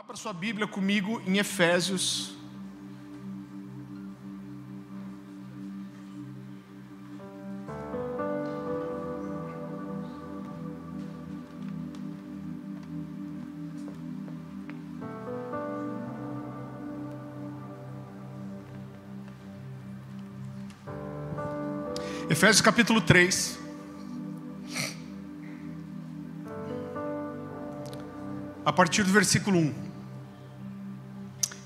Abra sua Bíblia comigo em Efésios. Efésios capítulo 3. Partir do versículo 1.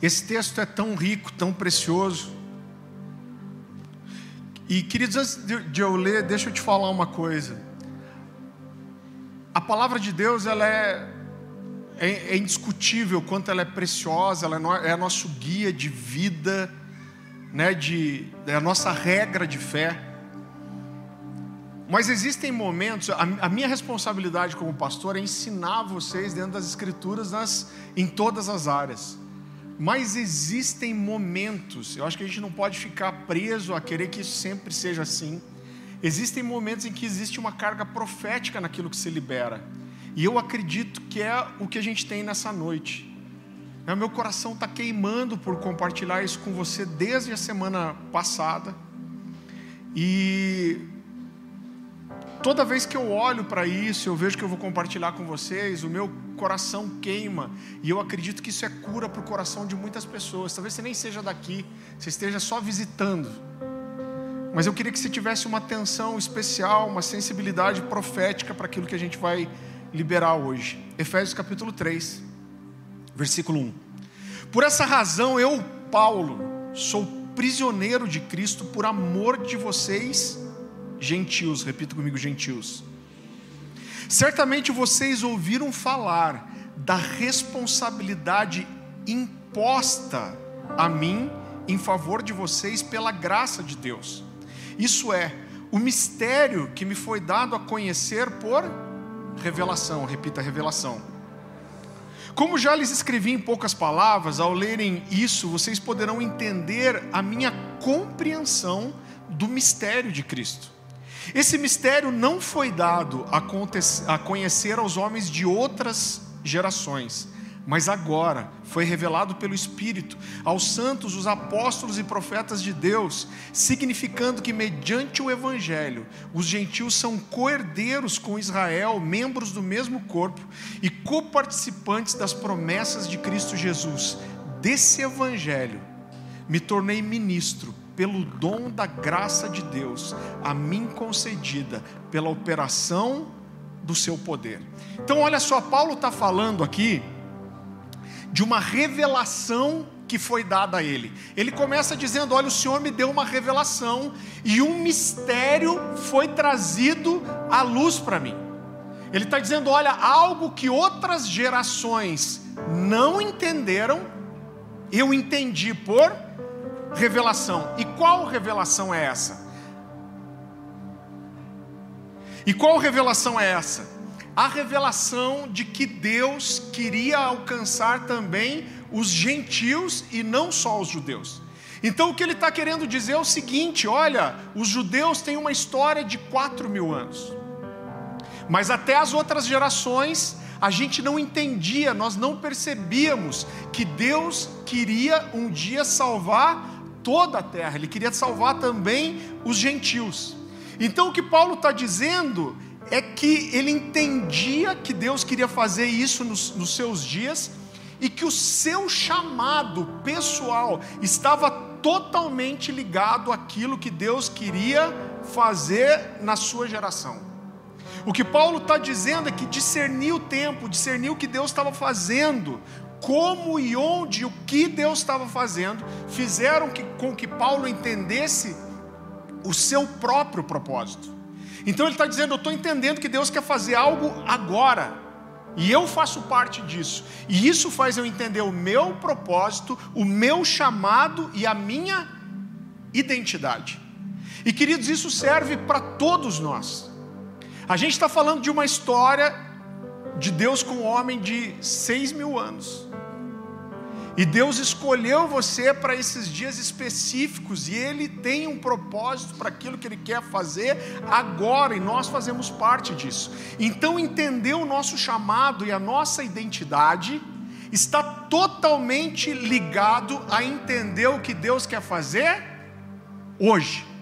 Esse texto é tão rico, tão precioso. E queridos, antes de eu ler, deixa eu te falar uma coisa. A palavra de Deus, ela é, é, é indiscutível quanto ela é preciosa, ela é, é nosso guia de vida, né, de, é a nossa regra de fé. Mas existem momentos, a, a, minha responsabilidade como pastor é ensinar vocês dentro das escrituras nas, em todas as áreas. Mas existem momentos, eu acho que a gente não pode ficar preso a querer que isso sempre seja assim. Existem momentos em que existe uma carga profética naquilo que se libera. E eu acredito que é o que a gente tem nessa noite. O meu coração está queimando por compartilhar isso com você desde a semana passada. E Toda vez que eu olho para isso, eu vejo que eu vou compartilhar com vocês, o meu coração queima. E eu acredito que isso é cura para o coração de muitas pessoas. Talvez você nem seja daqui, você esteja só visitando. Mas eu queria que você tivesse uma atenção especial, uma sensibilidade profética para aquilo que a gente vai liberar hoje. Efésios capítulo 3, versículo 1. Por essa razão, eu, Paulo, sou prisioneiro de Cristo por amor de vocês gentios, repita comigo, gentios. Certamente vocês ouviram falar da responsabilidade imposta a mim em favor de vocês pela graça de Deus. Isso é, o mistério que me foi dado a conhecer por revelação, repita revelação. Como já lhes escrevi em poucas palavras, ao lerem isso, vocês poderão entender a minha compreensão do mistério de Cristo esse mistério não foi dado a conhecer aos homens de outras gerações, mas agora foi revelado pelo Espírito aos santos, os apóstolos e profetas de Deus, significando que, mediante o Evangelho, os gentios são coerdeiros com Israel, membros do mesmo corpo e coparticipantes das promessas de Cristo Jesus. Desse Evangelho, me tornei ministro pelo dom da graça de Deus, a mim concedida, pela operação do seu poder. Então, olha só, Paulo está falando aqui de uma revelação que foi dada a ele. Ele começa dizendo: Olha, o Senhor me deu uma revelação e um mistério foi trazido à luz para mim. Ele está dizendo: Olha, algo que outras gerações não entenderam, eu entendi por revelação. E qual revelação é essa? E qual revelação é essa? A revelação de que Deus queria alcançar também os gentios e não só os judeus. Então o que ele está querendo dizer é o seguinte: olha, os judeus têm uma história de quatro mil anos, mas até as outras gerações a gente não entendia, nós não percebíamos que Deus queria um dia salvar toda a terra, ele queria salvar também os gentios. Então o que Paulo está dizendo é que ele entendia que Deus queria fazer isso nos, nos seus dias e que o seu chamado pessoal estava totalmente ligado àquilo que Deus queria fazer na sua geração. O que Paulo está dizendo é que discernir o tempo, discernir o que Deus estava fazendo, como e onde o que Deus estava fazendo fizeram que, com que Paulo entendesse o seu próprio propósito. Então ele está dizendo: Eu estou entendendo que Deus quer fazer algo agora, e eu faço parte disso, e isso faz eu entender o meu propósito, o meu chamado e a minha identidade. E queridos, isso serve para todos nós. A gente está falando de uma história de Deus com um homem de seis mil anos. E Deus escolheu você para esses dias específicos e Ele tem um propósito para aquilo que Ele quer fazer agora e nós fazemos parte disso. Então, entender o nosso chamado e a nossa identidade está totalmente ligado a entender o que Deus quer fazer hoje.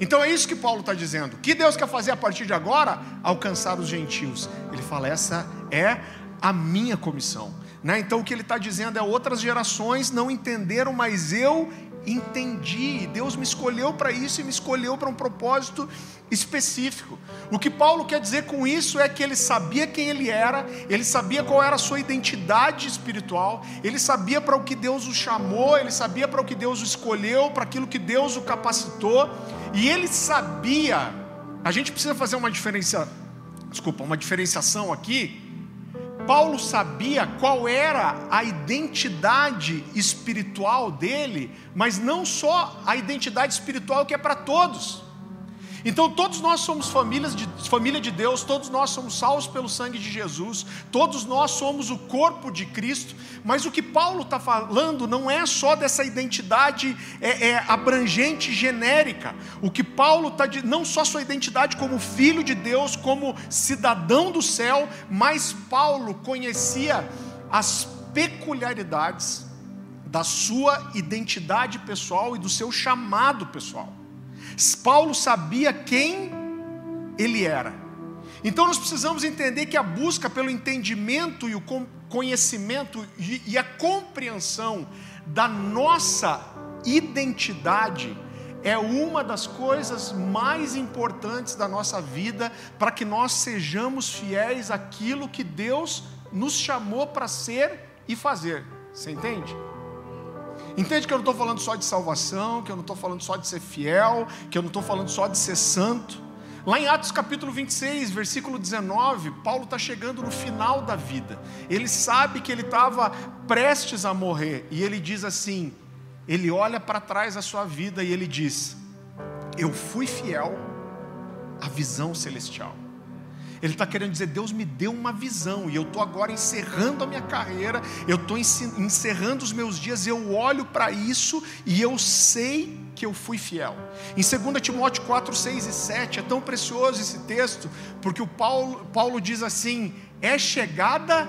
Então é isso que Paulo está dizendo. O que Deus quer fazer a partir de agora? Alcançar os gentios. Ele fala: essa é a minha comissão. Né? Então o que ele está dizendo é: outras gerações não entenderam, mas eu entendi. Deus me escolheu para isso e me escolheu para um propósito específico. O que Paulo quer dizer com isso é que ele sabia quem ele era, ele sabia qual era a sua identidade espiritual, ele sabia para o que Deus o chamou, ele sabia para o que Deus o escolheu, para aquilo que Deus o capacitou, e ele sabia. A gente precisa fazer uma diferença, desculpa, uma diferenciação aqui Paulo sabia qual era a identidade espiritual dele, mas não só a identidade espiritual que é para todos. Então todos nós somos famílias de, família de Deus, todos nós somos salvos pelo sangue de Jesus, todos nós somos o corpo de Cristo, mas o que Paulo está falando não é só dessa identidade é, é, abrangente, genérica. O que Paulo está não só sua identidade como filho de Deus, como cidadão do céu, mas Paulo conhecia as peculiaridades da sua identidade pessoal e do seu chamado pessoal. Paulo sabia quem ele era. Então nós precisamos entender que a busca pelo entendimento e o conhecimento e a compreensão da nossa identidade é uma das coisas mais importantes da nossa vida para que nós sejamos fiéis àquilo que Deus nos chamou para ser e fazer. Você entende? Entende que eu não estou falando só de salvação, que eu não estou falando só de ser fiel, que eu não estou falando só de ser santo. Lá em Atos capítulo 26, versículo 19, Paulo está chegando no final da vida. Ele sabe que ele estava prestes a morrer. E ele diz assim: ele olha para trás a sua vida e ele diz: Eu fui fiel à visão celestial. Ele está querendo dizer: Deus me deu uma visão, e eu estou agora encerrando a minha carreira, eu estou encerrando os meus dias, eu olho para isso e eu sei que eu fui fiel. Em 2 Timóteo 4, 6 e 7, é tão precioso esse texto, porque o Paulo, Paulo diz assim: é chegada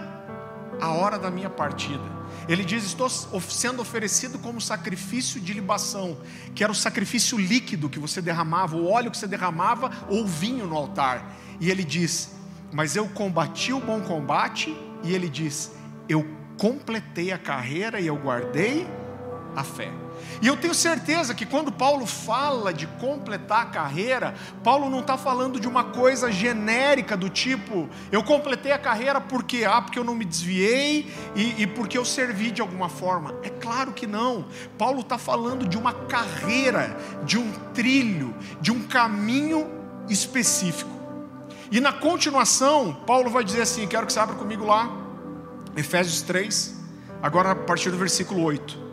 a hora da minha partida. Ele diz: Estou sendo oferecido como sacrifício de libação, que era o sacrifício líquido que você derramava, o óleo que você derramava, ou o vinho no altar. E ele diz: Mas eu combati o bom combate, e ele diz: Eu completei a carreira e eu guardei a fé. E eu tenho certeza que quando Paulo fala de completar a carreira, Paulo não está falando de uma coisa genérica do tipo, eu completei a carreira porque, ah, porque eu não me desviei e, e porque eu servi de alguma forma. É claro que não. Paulo está falando de uma carreira, de um trilho, de um caminho específico. E na continuação, Paulo vai dizer assim: quero que você abra comigo lá, Efésios 3, agora a partir do versículo 8.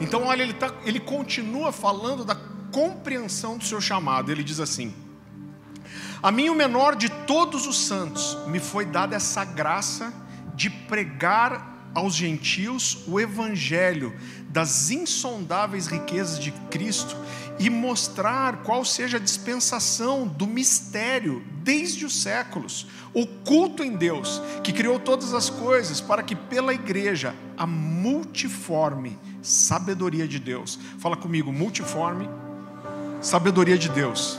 Então, olha, ele, tá, ele continua falando da compreensão do seu chamado. Ele diz assim: A mim, o menor de todos os santos, me foi dada essa graça de pregar aos gentios o evangelho das insondáveis riquezas de Cristo e mostrar qual seja a dispensação do mistério desde os séculos, oculto em Deus, que criou todas as coisas para que pela igreja a multiforme sabedoria de Deus. Fala comigo, multiforme sabedoria de Deus.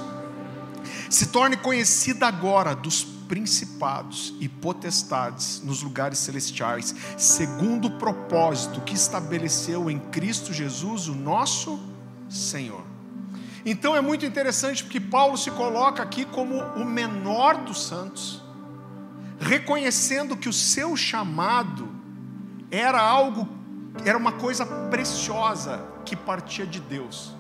Se torne conhecida agora dos principados e potestades nos lugares celestiais, segundo o propósito que estabeleceu em Cristo Jesus, o nosso Senhor. Então é muito interessante porque Paulo se coloca aqui como o menor dos santos, reconhecendo que o seu chamado era algo, era uma coisa preciosa que partia de Deus.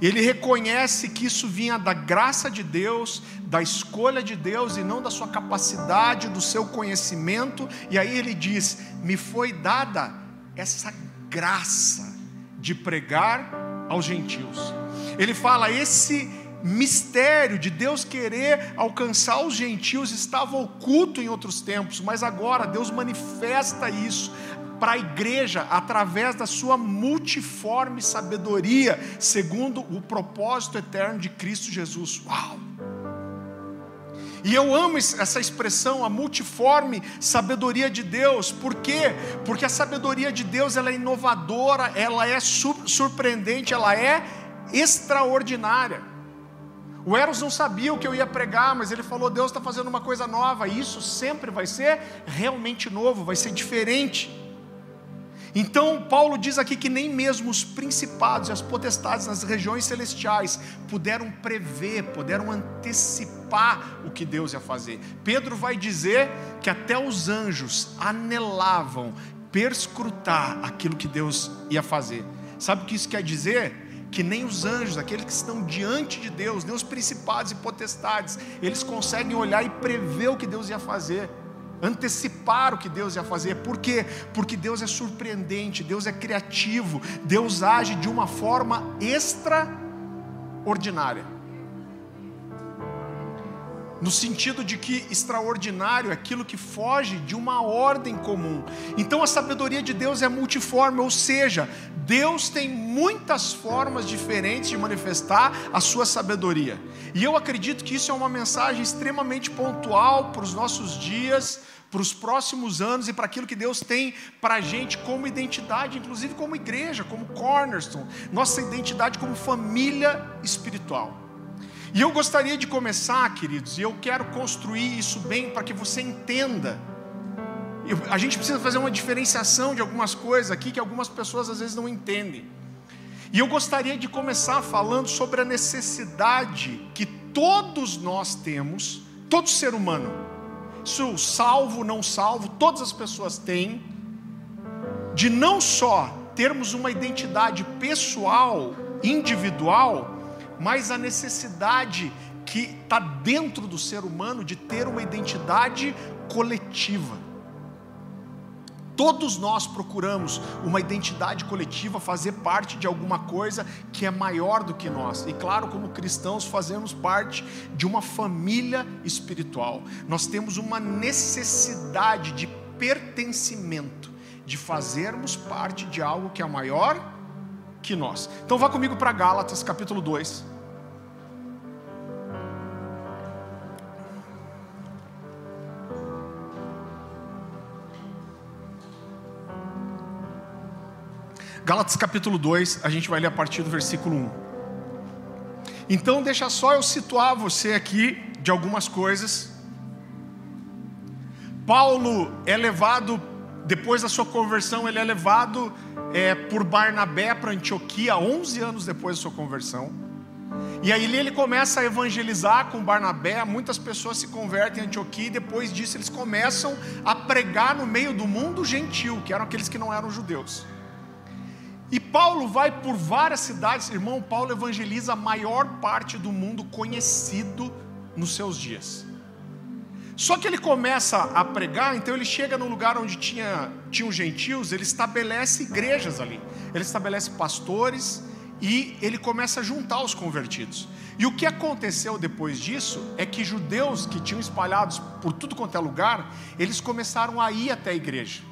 Ele reconhece que isso vinha da graça de Deus, da escolha de Deus e não da sua capacidade, do seu conhecimento. E aí ele diz: Me foi dada essa graça de pregar aos gentios. Ele fala: Esse mistério de Deus querer alcançar os gentios estava oculto em outros tempos, mas agora Deus manifesta isso para a igreja através da sua multiforme sabedoria, segundo o propósito eterno de Cristo Jesus. Uau! E eu amo essa expressão, a multiforme sabedoria de Deus. Por quê? Porque a sabedoria de Deus ela é inovadora, ela é surpreendente, ela é extraordinária. O Eros não sabia o que eu ia pregar, mas ele falou: Deus está fazendo uma coisa nova. E isso sempre vai ser realmente novo, vai ser diferente. Então, Paulo diz aqui que nem mesmo os principados e as potestades nas regiões celestiais puderam prever, puderam antecipar o que Deus ia fazer. Pedro vai dizer que até os anjos anelavam perscrutar aquilo que Deus ia fazer. Sabe o que isso quer dizer? Que nem os anjos, aqueles que estão diante de Deus, nem os principados e potestades, eles conseguem olhar e prever o que Deus ia fazer antecipar o que Deus ia fazer. Por quê? Porque Deus é surpreendente, Deus é criativo, Deus age de uma forma extraordinária. No sentido de que extraordinário é aquilo que foge de uma ordem comum. Então a sabedoria de Deus é multiforme, ou seja, Deus tem muitas formas diferentes de manifestar a sua sabedoria. E eu acredito que isso é uma mensagem extremamente pontual para os nossos dias, para os próximos anos e para aquilo que Deus tem para a gente como identidade, inclusive como igreja, como cornerstone, nossa identidade como família espiritual. E eu gostaria de começar, queridos, e eu quero construir isso bem para que você entenda. A gente precisa fazer uma diferenciação de algumas coisas aqui que algumas pessoas às vezes não entendem. E eu gostaria de começar falando sobre a necessidade que todos nós temos, todo ser humano, isso salvo, não salvo, todas as pessoas têm, de não só termos uma identidade pessoal, individual, mas a necessidade que está dentro do ser humano de ter uma identidade coletiva. Todos nós procuramos uma identidade coletiva, fazer parte de alguma coisa que é maior do que nós. E claro, como cristãos, fazemos parte de uma família espiritual. Nós temos uma necessidade de pertencimento, de fazermos parte de algo que é maior que nós. Então vá comigo para Gálatas, capítulo 2. Gálatas capítulo 2, a gente vai ler a partir do versículo 1. Então, deixa só eu situar você aqui de algumas coisas. Paulo é levado, depois da sua conversão, ele é levado é, por Barnabé para Antioquia, 11 anos depois da sua conversão. E aí ele começa a evangelizar com Barnabé, muitas pessoas se convertem em Antioquia e depois disso eles começam a pregar no meio do mundo gentil, que eram aqueles que não eram judeus. E Paulo vai por várias cidades, irmão. Paulo evangeliza a maior parte do mundo conhecido nos seus dias. Só que ele começa a pregar, então ele chega num lugar onde tinha, tinham gentios, ele estabelece igrejas ali, ele estabelece pastores e ele começa a juntar os convertidos. E o que aconteceu depois disso é que judeus que tinham espalhados por tudo quanto é lugar, eles começaram a ir até a igreja.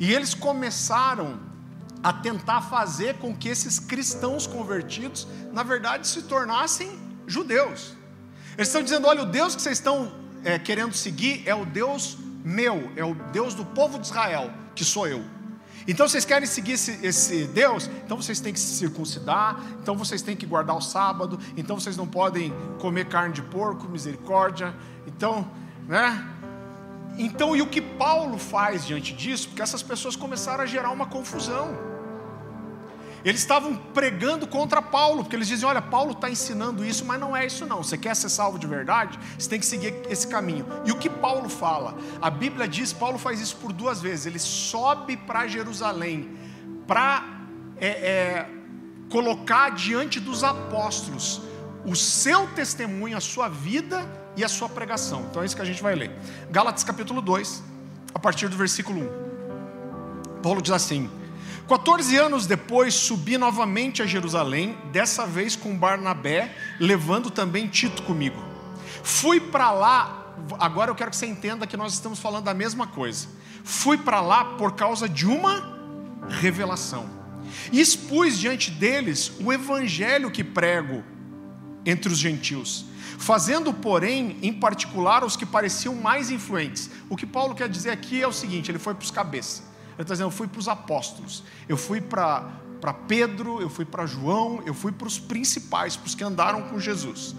E eles começaram a tentar fazer com que esses cristãos convertidos, na verdade, se tornassem judeus. Eles estão dizendo: olha, o Deus que vocês estão é, querendo seguir é o Deus meu, é o Deus do povo de Israel, que sou eu. Então vocês querem seguir esse, esse, Deus? Então vocês têm que se circuncidar, então vocês têm que guardar o sábado, então vocês não podem comer carne de porco, misericórdia. Então, né? Então, e o que Paulo faz diante disso? Porque essas pessoas começaram a gerar uma confusão. Eles estavam pregando contra Paulo, porque eles dizem: olha, Paulo está ensinando isso, mas não é isso não. Você quer ser salvo de verdade? Você tem que seguir esse caminho. E o que Paulo fala? A Bíblia diz: Paulo faz isso por duas vezes. Ele sobe para Jerusalém para é, é, colocar diante dos apóstolos o seu testemunho, a sua vida e a sua pregação. Então é isso que a gente vai ler. Gálatas capítulo 2, a partir do versículo 1. Paulo diz assim: 14 anos depois, subi novamente a Jerusalém, dessa vez com Barnabé, levando também Tito comigo. Fui para lá, agora eu quero que você entenda que nós estamos falando da mesma coisa. Fui para lá por causa de uma revelação. E expus diante deles o evangelho que prego entre os gentios, fazendo, porém, em particular os que pareciam mais influentes. O que Paulo quer dizer aqui é o seguinte: ele foi para os cabeças. Ele está dizendo, eu fui para os apóstolos, eu fui para Pedro, eu fui para João, eu fui para os principais, para os que andaram com Jesus.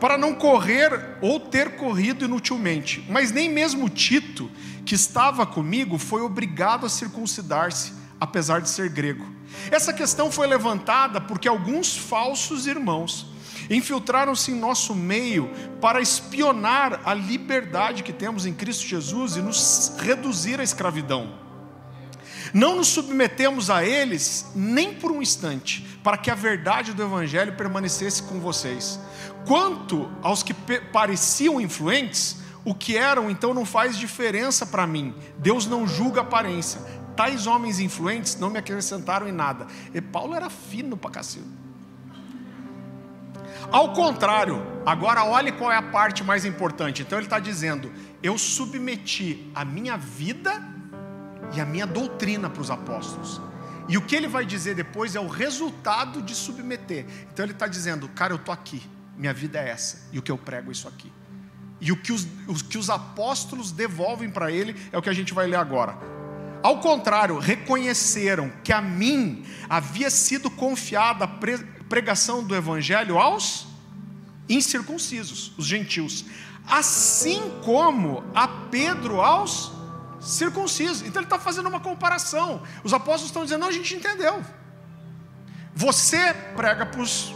Para não correr ou ter corrido inutilmente, mas nem mesmo Tito, que estava comigo, foi obrigado a circuncidar-se, apesar de ser grego. Essa questão foi levantada porque alguns falsos irmãos infiltraram-se em nosso meio para espionar a liberdade que temos em Cristo Jesus e nos reduzir à escravidão. Não nos submetemos a eles nem por um instante, para que a verdade do Evangelho permanecesse com vocês. Quanto aos que pareciam influentes, o que eram então não faz diferença para mim. Deus não julga aparência. Tais homens influentes não me acrescentaram em nada. E Paulo era fino para cacete. Ao contrário, agora olhe qual é a parte mais importante. Então ele está dizendo: eu submeti a minha vida e a minha doutrina para os apóstolos. E o que ele vai dizer depois é o resultado de submeter. Então ele está dizendo, cara, eu estou aqui, minha vida é essa, e o que eu prego é isso aqui. E o que os, o que os apóstolos devolvem para ele é o que a gente vai ler agora. Ao contrário, reconheceram que a mim havia sido confiada a pregação do evangelho aos incircuncisos, os gentios, assim como a Pedro aos circunciso. Então ele está fazendo uma comparação. Os apóstolos estão dizendo: não, a gente entendeu. Você prega para os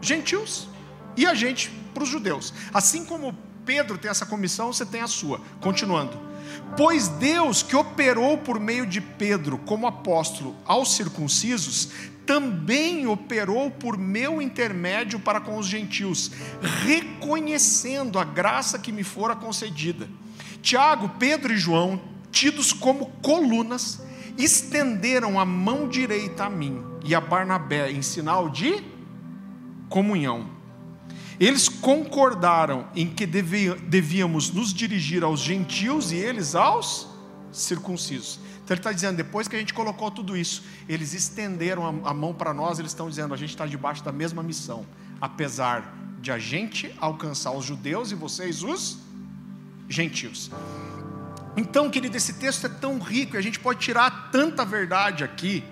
gentios e a gente para os judeus. Assim como Pedro tem essa comissão, você tem a sua. Continuando. Pois Deus que operou por meio de Pedro como apóstolo aos circuncisos, também operou por meu intermédio para com os gentios, reconhecendo a graça que me fora concedida. Tiago, Pedro e João tidos como colunas, estenderam a mão direita a mim e a Barnabé em sinal de comunhão. Eles concordaram em que devíamos nos dirigir aos gentios e eles aos circuncisos. Então ele está dizendo, depois que a gente colocou tudo isso, eles estenderam a mão para nós, eles estão dizendo, a gente está debaixo da mesma missão, apesar de a gente alcançar os judeus e vocês os gentios. Então, querido, esse texto é tão rico e a gente pode tirar tanta verdade aqui,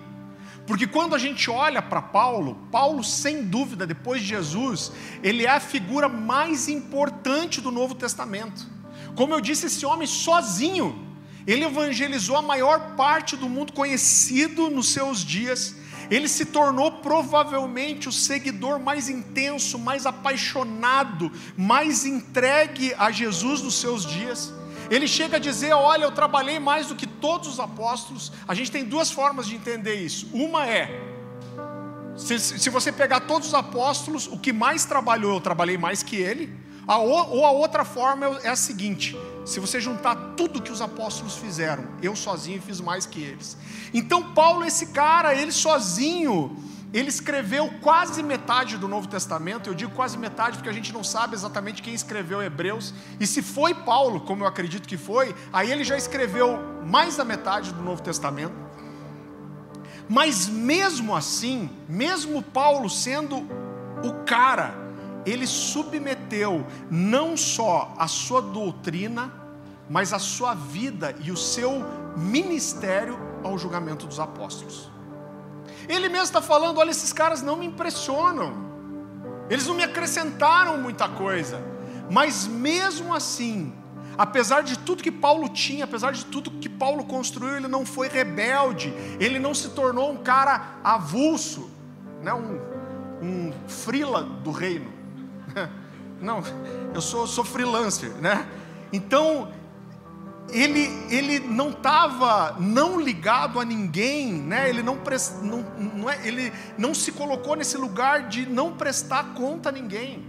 porque quando a gente olha para Paulo, Paulo, sem dúvida, depois de Jesus, ele é a figura mais importante do Novo Testamento. Como eu disse, esse homem sozinho, ele evangelizou a maior parte do mundo conhecido nos seus dias. Ele se tornou provavelmente o seguidor mais intenso, mais apaixonado, mais entregue a Jesus nos seus dias. Ele chega a dizer: Olha, eu trabalhei mais do que todos os apóstolos. A gente tem duas formas de entender isso. Uma é, se, se você pegar todos os apóstolos, o que mais trabalhou, eu trabalhei mais que ele. A, ou a outra forma é, é a seguinte: se você juntar tudo que os apóstolos fizeram, eu sozinho fiz mais que eles. Então, Paulo, esse cara, ele sozinho, ele escreveu quase metade do Novo Testamento. Eu digo quase metade porque a gente não sabe exatamente quem escreveu Hebreus. E se foi Paulo, como eu acredito que foi, aí ele já escreveu mais da metade do Novo Testamento. Mas mesmo assim, mesmo Paulo sendo o cara, ele submeteu não só a sua doutrina, mas a sua vida e o seu ministério ao julgamento dos apóstolos. Ele mesmo está falando: olha, esses caras não me impressionam, eles não me acrescentaram muita coisa, mas mesmo assim, apesar de tudo que Paulo tinha, apesar de tudo que Paulo construiu, ele não foi rebelde, ele não se tornou um cara avulso, né? um, um frila do reino. Não, eu sou, sou freelancer, né? Então, ele, ele não estava não ligado a ninguém, né? ele, não, não, não é, ele não se colocou nesse lugar de não prestar conta a ninguém.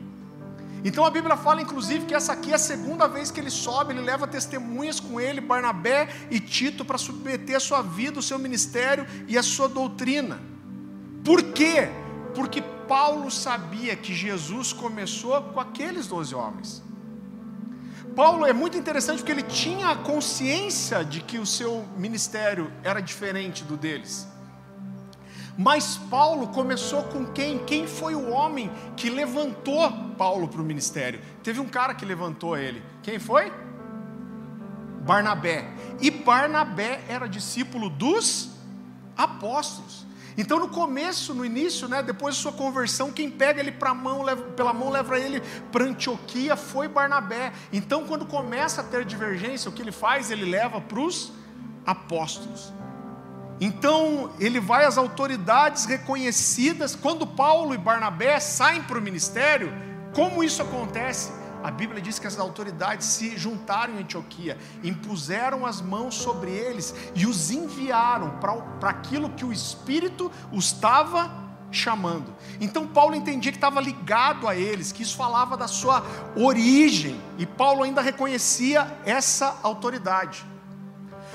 Então a Bíblia fala, inclusive, que essa aqui é a segunda vez que ele sobe, ele leva testemunhas com ele, Barnabé e Tito, para submeter a sua vida, o seu ministério e a sua doutrina. Por quê? Porque Paulo sabia que Jesus começou com aqueles doze homens. Paulo é muito interessante porque ele tinha a consciência de que o seu ministério era diferente do deles. Mas Paulo começou com quem? Quem foi o homem que levantou Paulo para o ministério? Teve um cara que levantou ele. Quem foi? Barnabé. E Barnabé era discípulo dos apóstolos. Então, no começo, no início, né, depois da sua conversão, quem pega ele mão, leva, pela mão, leva ele para Antioquia, foi Barnabé. Então, quando começa a ter divergência, o que ele faz? Ele leva para os apóstolos. Então, ele vai às autoridades reconhecidas. Quando Paulo e Barnabé saem para o ministério, como isso acontece? A Bíblia diz que as autoridades se juntaram em Antioquia, impuseram as mãos sobre eles e os enviaram para aquilo que o Espírito os estava chamando. Então Paulo entendia que estava ligado a eles, que isso falava da sua origem, e Paulo ainda reconhecia essa autoridade.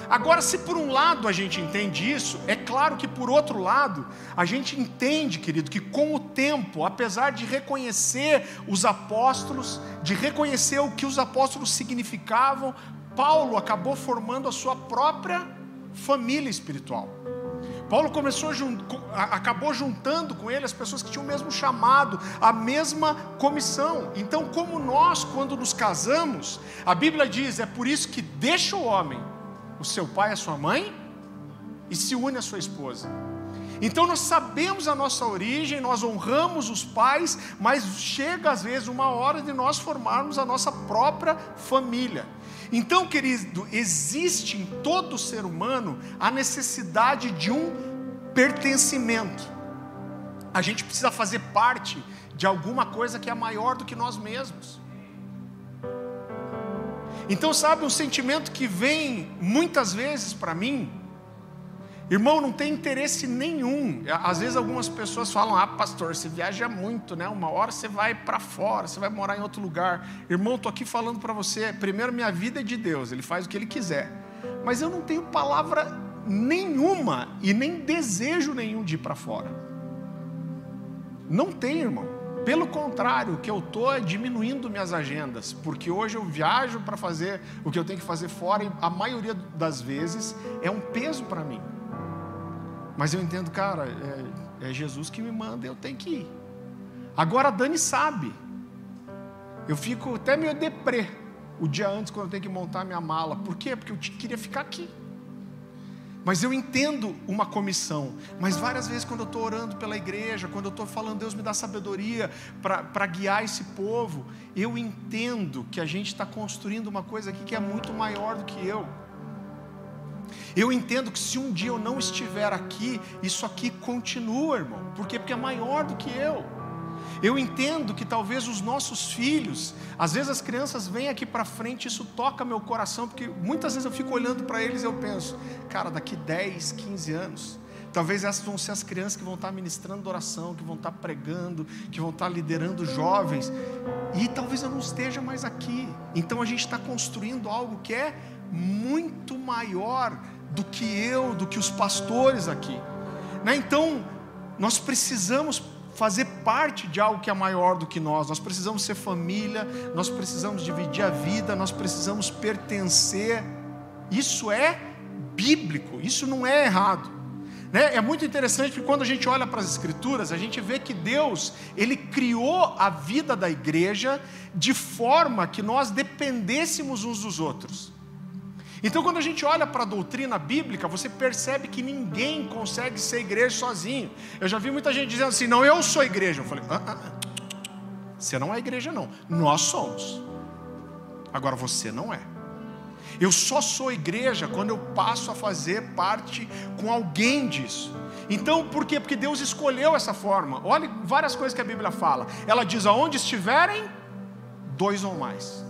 Agora, se por um lado a gente entende isso, é claro que por outro lado, a gente entende, querido, que com o tempo, apesar de reconhecer os apóstolos, de reconhecer o que os apóstolos significavam, Paulo acabou formando a sua própria família espiritual. Paulo começou acabou juntando com ele as pessoas que tinham o mesmo chamado, a mesma comissão. Então, como nós, quando nos casamos, a Bíblia diz: é por isso que deixa o homem o seu pai a sua mãe e se une à sua esposa. Então nós sabemos a nossa origem, nós honramos os pais, mas chega às vezes uma hora de nós formarmos a nossa própria família. Então, querido, existe em todo ser humano a necessidade de um pertencimento. A gente precisa fazer parte de alguma coisa que é maior do que nós mesmos. Então, sabe, um sentimento que vem muitas vezes para mim, irmão, não tem interesse nenhum. Às vezes algumas pessoas falam: "Ah, pastor, você viaja muito, né? Uma hora você vai para fora, você vai morar em outro lugar". Irmão, estou aqui falando para você, primeiro minha vida é de Deus, ele faz o que ele quiser. Mas eu não tenho palavra nenhuma e nem desejo nenhum de ir para fora. Não tem, irmão. Pelo contrário, que eu estou é diminuindo minhas agendas, porque hoje eu viajo para fazer o que eu tenho que fazer fora, e a maioria das vezes é um peso para mim. Mas eu entendo, cara, é, é Jesus que me manda, eu tenho que ir. Agora a Dani sabe. Eu fico até meio deprê o dia antes, quando eu tenho que montar minha mala. Por quê? Porque eu queria ficar aqui. Mas eu entendo uma comissão. Mas várias vezes, quando eu estou orando pela igreja, quando eu estou falando, Deus me dá sabedoria para guiar esse povo, eu entendo que a gente está construindo uma coisa aqui que é muito maior do que eu. Eu entendo que se um dia eu não estiver aqui, isso aqui continua, irmão. Por quê? Porque é maior do que eu. Eu entendo que talvez os nossos filhos, às vezes as crianças vêm aqui para frente, isso toca meu coração, porque muitas vezes eu fico olhando para eles e eu penso, cara, daqui 10, 15 anos, talvez essas vão ser as crianças que vão estar ministrando oração, que vão estar pregando, que vão estar liderando jovens, e talvez eu não esteja mais aqui. Então a gente está construindo algo que é muito maior do que eu, do que os pastores aqui. Né? Então, nós precisamos fazer parte de algo que é maior do que nós. Nós precisamos ser família, nós precisamos dividir a vida, nós precisamos pertencer. Isso é bíblico, isso não é errado. Né? É muito interessante porque quando a gente olha para as Escrituras, a gente vê que Deus, Ele criou a vida da igreja de forma que nós dependêssemos uns dos outros. Então, quando a gente olha para a doutrina bíblica, você percebe que ninguém consegue ser igreja sozinho. Eu já vi muita gente dizendo assim: não, eu sou igreja. Eu falei: ah, ah, ah. você não é igreja, não. Nós somos. Agora você não é. Eu só sou igreja quando eu passo a fazer parte com alguém disso. Então, por quê? Porque Deus escolheu essa forma. Olhe várias coisas que a Bíblia fala. Ela diz: aonde estiverem dois ou mais.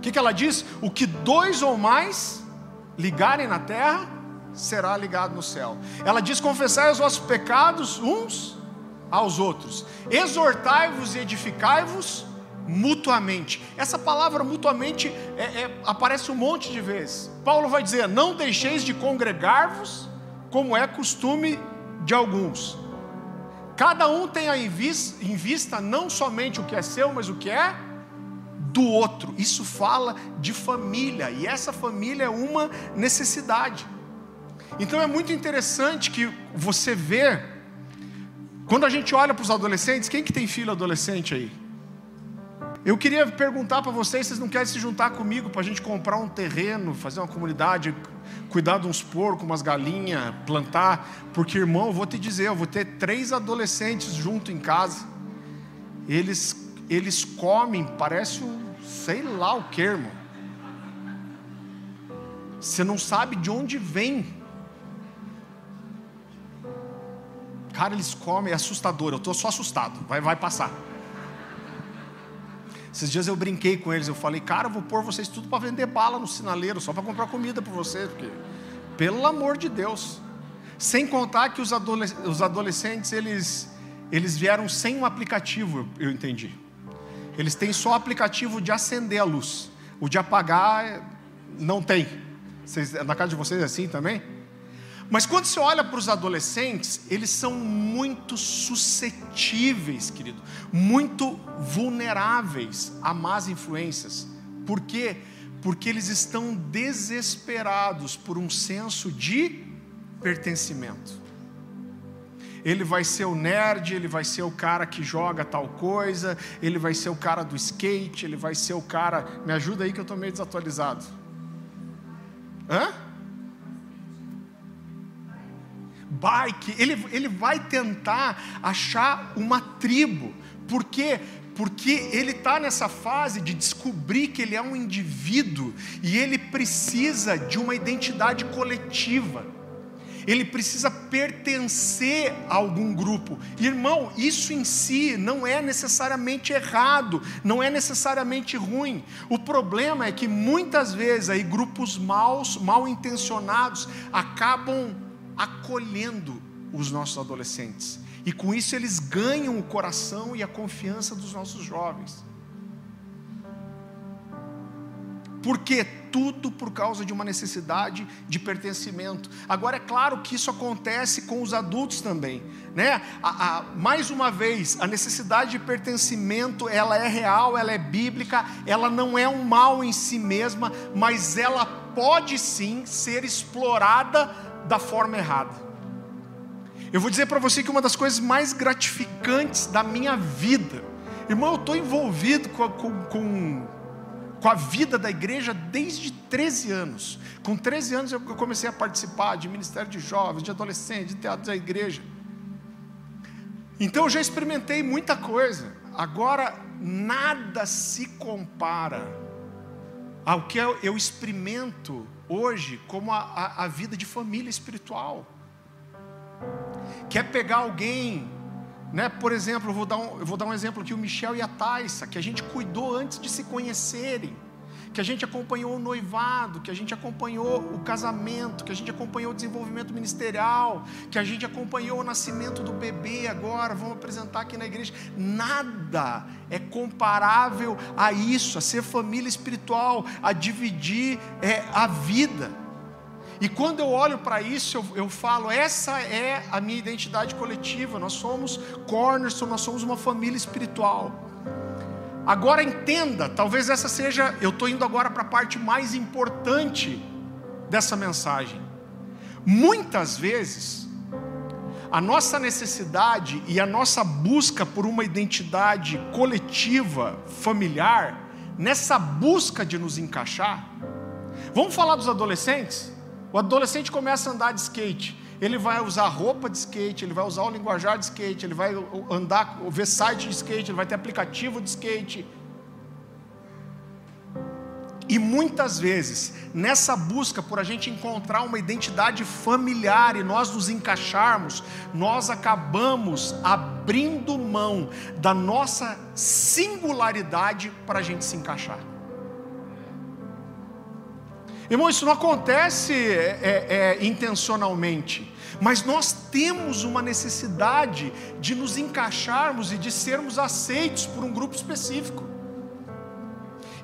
O que, que ela diz? O que dois ou mais ligarem na terra, será ligado no céu. Ela diz: confessai os vossos pecados uns aos outros, exortai-vos e edificai-vos mutuamente. Essa palavra mutuamente é, é, aparece um monte de vezes. Paulo vai dizer: não deixeis de congregar-vos, como é costume de alguns. Cada um tenha em vista, em vista não somente o que é seu, mas o que é do outro. Isso fala de família, e essa família é uma necessidade. Então é muito interessante que você vê, quando a gente olha para os adolescentes, quem que tem filho adolescente aí? Eu queria perguntar para vocês, vocês não querem se juntar comigo para a gente comprar um terreno, fazer uma comunidade, cuidar de uns porcos, umas galinhas, plantar? Porque, irmão, eu vou te dizer, eu vou ter três adolescentes junto em casa. Eles, eles comem, parece um, sei lá o que, irmão. Você não sabe de onde vem. Cara, eles comem, é assustador. Eu estou só assustado. Vai, vai passar. Esses dias eu brinquei com eles, eu falei, cara, eu vou pôr vocês tudo para vender bala no sinaleiro, só para comprar comida para vocês, porque, pelo amor de Deus. Sem contar que os, os adolescentes, eles, eles vieram sem um aplicativo, eu entendi. Eles têm só o aplicativo de acender a luz. O de apagar, não tem. Vocês, na casa de vocês é assim também? Mas quando você olha para os adolescentes, eles são muito suscetíveis, querido, muito vulneráveis a más influências. Por quê? Porque eles estão desesperados por um senso de pertencimento. Ele vai ser o nerd, ele vai ser o cara que joga tal coisa, ele vai ser o cara do skate, ele vai ser o cara. Me ajuda aí que eu estou meio desatualizado. Hã? bike, ele, ele vai tentar achar uma tribo. Por quê? Porque ele está nessa fase de descobrir que ele é um indivíduo e ele precisa de uma identidade coletiva. Ele precisa pertencer a algum grupo. Irmão, isso em si não é necessariamente errado, não é necessariamente ruim. O problema é que muitas vezes aí grupos maus, mal intencionados acabam acolhendo os nossos adolescentes. E com isso eles ganham o coração e a confiança dos nossos jovens. Porque tudo por causa de uma necessidade de pertencimento. Agora é claro que isso acontece com os adultos também, né? A, a, mais uma vez, a necessidade de pertencimento, ela é real, ela é bíblica, ela não é um mal em si mesma, mas ela pode sim ser explorada da forma errada. Eu vou dizer para você que uma das coisas mais gratificantes da minha vida, irmão, eu estou envolvido com, com, com, com, a vida da igreja desde 13 anos. Com 13 anos eu comecei a participar de ministério de jovens, de adolescentes, de teatro da igreja. Então eu já experimentei muita coisa. Agora, nada se compara ao que eu, experimento hoje como a, a, a vida de família espiritual. Quer pegar alguém, né? Por exemplo, eu vou dar um, eu vou dar um exemplo aqui, o Michel e a Taissa, que a gente cuidou antes de se conhecerem que a gente acompanhou o noivado, que a gente acompanhou o casamento, que a gente acompanhou o desenvolvimento ministerial, que a gente acompanhou o nascimento do bebê agora, vamos apresentar aqui na igreja. Nada é comparável a isso, a ser família espiritual, a dividir é, a vida. E quando eu olho para isso, eu, eu, falo: essa é a minha identidade coletiva. Nós somos Cornerstone, nós somos uma família espiritual. Agora entenda, talvez essa seja, eu estou indo agora para a parte mais importante dessa mensagem. Muitas vezes, a nossa necessidade e a nossa busca por uma identidade coletiva, familiar, nessa busca de nos encaixar, vamos falar dos adolescentes? O adolescente começa a andar de skate ele vai usar roupa de skate, ele vai usar o linguajar de skate, ele vai andar, ver site de skate, ele vai ter aplicativo de skate. E muitas vezes, nessa busca por a gente encontrar uma identidade familiar e nós nos encaixarmos, nós acabamos abrindo mão da nossa singularidade para a gente se encaixar. Irmão, isso não acontece é, é, é, intencionalmente, mas nós temos uma necessidade de nos encaixarmos e de sermos aceitos por um grupo específico.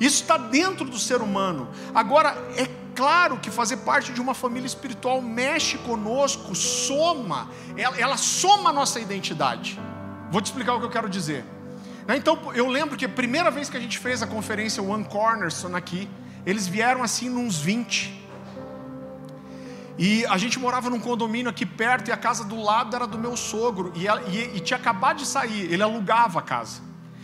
Isso está dentro do ser humano. Agora, é claro que fazer parte de uma família espiritual mexe conosco, soma, ela, ela soma a nossa identidade. Vou te explicar o que eu quero dizer. Né, então, eu lembro que a primeira vez que a gente fez a conferência One Cornerstone aqui, eles vieram assim nos 20. E a gente morava num condomínio aqui perto e a casa do lado era do meu sogro. E, e, e tinha acabado de sair, ele alugava a casa.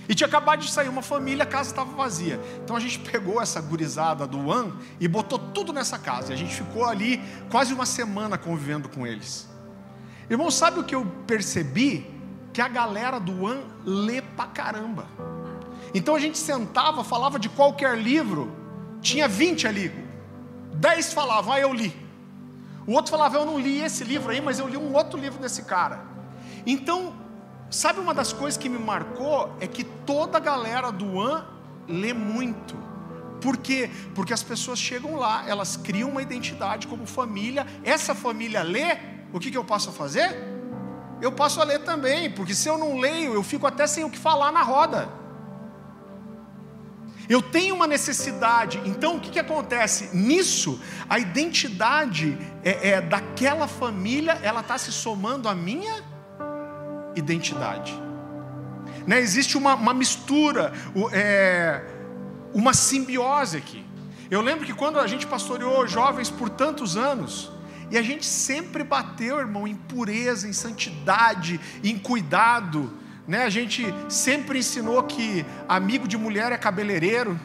E tinha acabado de sair uma família, a casa estava vazia. Então a gente pegou essa gurizada do One e botou tudo nessa casa. E a gente ficou ali quase uma semana convivendo com eles. Irmão, sabe o que eu percebi? Que a galera do One lê pra caramba. Então a gente sentava, falava de qualquer livro, tinha 20 ali. 10 falavam, ah, eu li. O outro falava, eu não li esse livro aí, mas eu li um outro livro desse cara. Então, sabe uma das coisas que me marcou é que toda a galera do AN lê muito. Por quê? Porque as pessoas chegam lá, elas criam uma identidade como família, essa família lê, o que, que eu passo a fazer? Eu passo a ler também, porque se eu não leio, eu fico até sem o que falar na roda. Eu tenho uma necessidade, então o que, que acontece? Nisso, a identidade é, é daquela família, ela está se somando à minha identidade. Né? Existe uma, uma mistura, é, uma simbiose aqui. Eu lembro que quando a gente pastoreou jovens por tantos anos, e a gente sempre bateu, irmão, em pureza, em santidade, em cuidado, né? A gente sempre ensinou que amigo de mulher é cabeleireiro,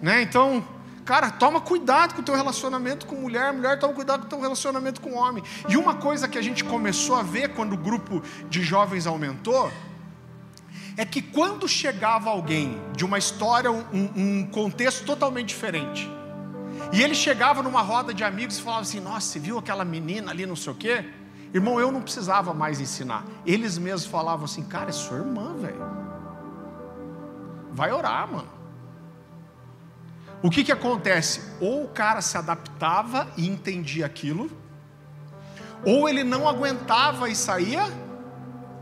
né? Então, cara, toma cuidado com o teu relacionamento com mulher, mulher toma cuidado com o teu relacionamento com homem. E uma coisa que a gente começou a ver quando o grupo de jovens aumentou, é que quando chegava alguém de uma história, um, um contexto totalmente diferente, e ele chegava numa roda de amigos e falava assim: Nossa, você viu aquela menina ali, não sei o quê? Irmão, eu não precisava mais ensinar. Eles mesmos falavam assim: Cara, é sua irmã, velho. Vai orar, mano. O que que acontece? Ou o cara se adaptava e entendia aquilo, ou ele não aguentava e saía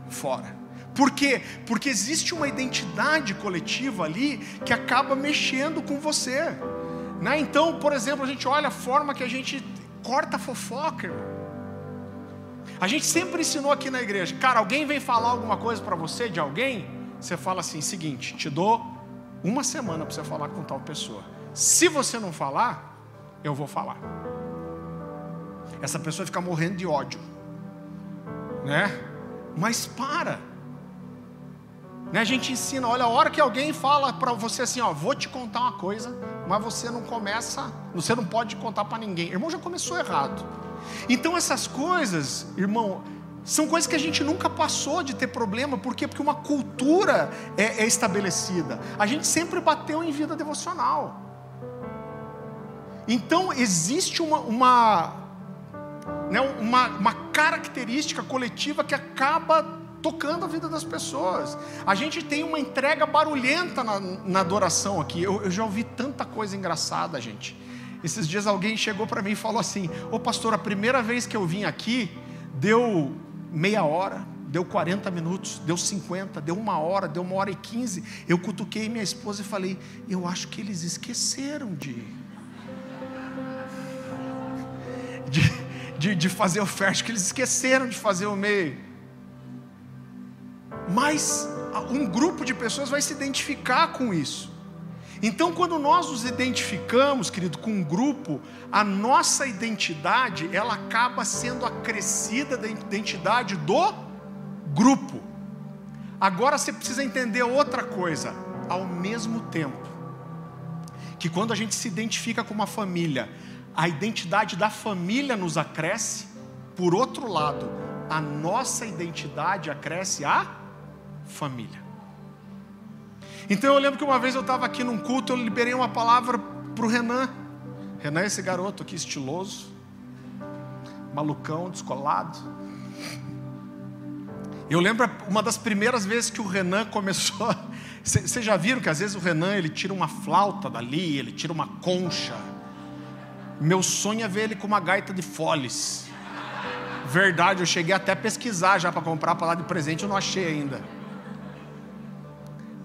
fora. Por quê? Porque existe uma identidade coletiva ali que acaba mexendo com você. Né? Então, por exemplo, a gente olha a forma que a gente corta a fofoca, irmão. A gente sempre ensinou aqui na igreja, cara, alguém vem falar alguma coisa para você de alguém, você fala assim, seguinte, te dou uma semana para você falar com tal pessoa. Se você não falar, eu vou falar. Essa pessoa fica morrendo de ódio, né? Mas para. Né, a gente ensina, olha, a hora que alguém fala para você assim, ó, vou te contar uma coisa, mas você não começa, você não pode contar para ninguém. Irmão, já começou errado. Então essas coisas, irmão, são coisas que a gente nunca passou de ter problema, por quê? Porque uma cultura é, é estabelecida. A gente sempre bateu em vida devocional. Então existe uma, uma, né, uma, uma característica coletiva que acaba tocando a vida das pessoas. A gente tem uma entrega barulhenta na, na adoração aqui. Eu, eu, já ouvi tanta coisa engraçada, gente. Esses dias alguém chegou para mim e falou assim: Ô pastor, a primeira vez que eu vim aqui, deu meia hora, deu 40 minutos, deu 50, deu uma hora, deu uma hora e 15. Eu cutuquei minha esposa e falei: Eu acho que eles esqueceram de. De, de, de fazer o fértil, que eles esqueceram de fazer o meio mas um grupo de pessoas vai se identificar com isso. Então, quando nós nos identificamos, querido, com um grupo, a nossa identidade, ela acaba sendo acrescida da identidade do grupo. Agora você precisa entender outra coisa, ao mesmo tempo que quando a gente se identifica com uma família, a identidade da família nos acresce, por outro lado, a nossa identidade acresce a família. Então eu lembro que uma vez eu estava aqui num culto, eu liberei uma palavra para o Renan. Renan é esse garoto aqui estiloso, malucão, descolado. Eu lembro uma das primeiras vezes que o Renan começou. Vocês já viram que às vezes o Renan ele tira uma flauta dali, ele tira uma concha. Meu sonho é ver ele com uma gaita de foles. Verdade, eu cheguei até a pesquisar já para comprar para lá de presente, eu não achei ainda.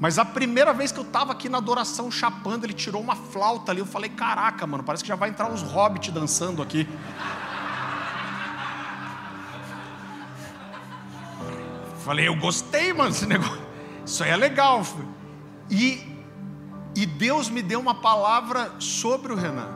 Mas a primeira vez que eu estava aqui na adoração chapando, ele tirou uma flauta ali. Eu falei: Caraca, mano, parece que já vai entrar uns hobbits dançando aqui. Falei, eu gostei, mano, esse negócio. Isso aí é legal. E, e Deus me deu uma palavra sobre o Renan.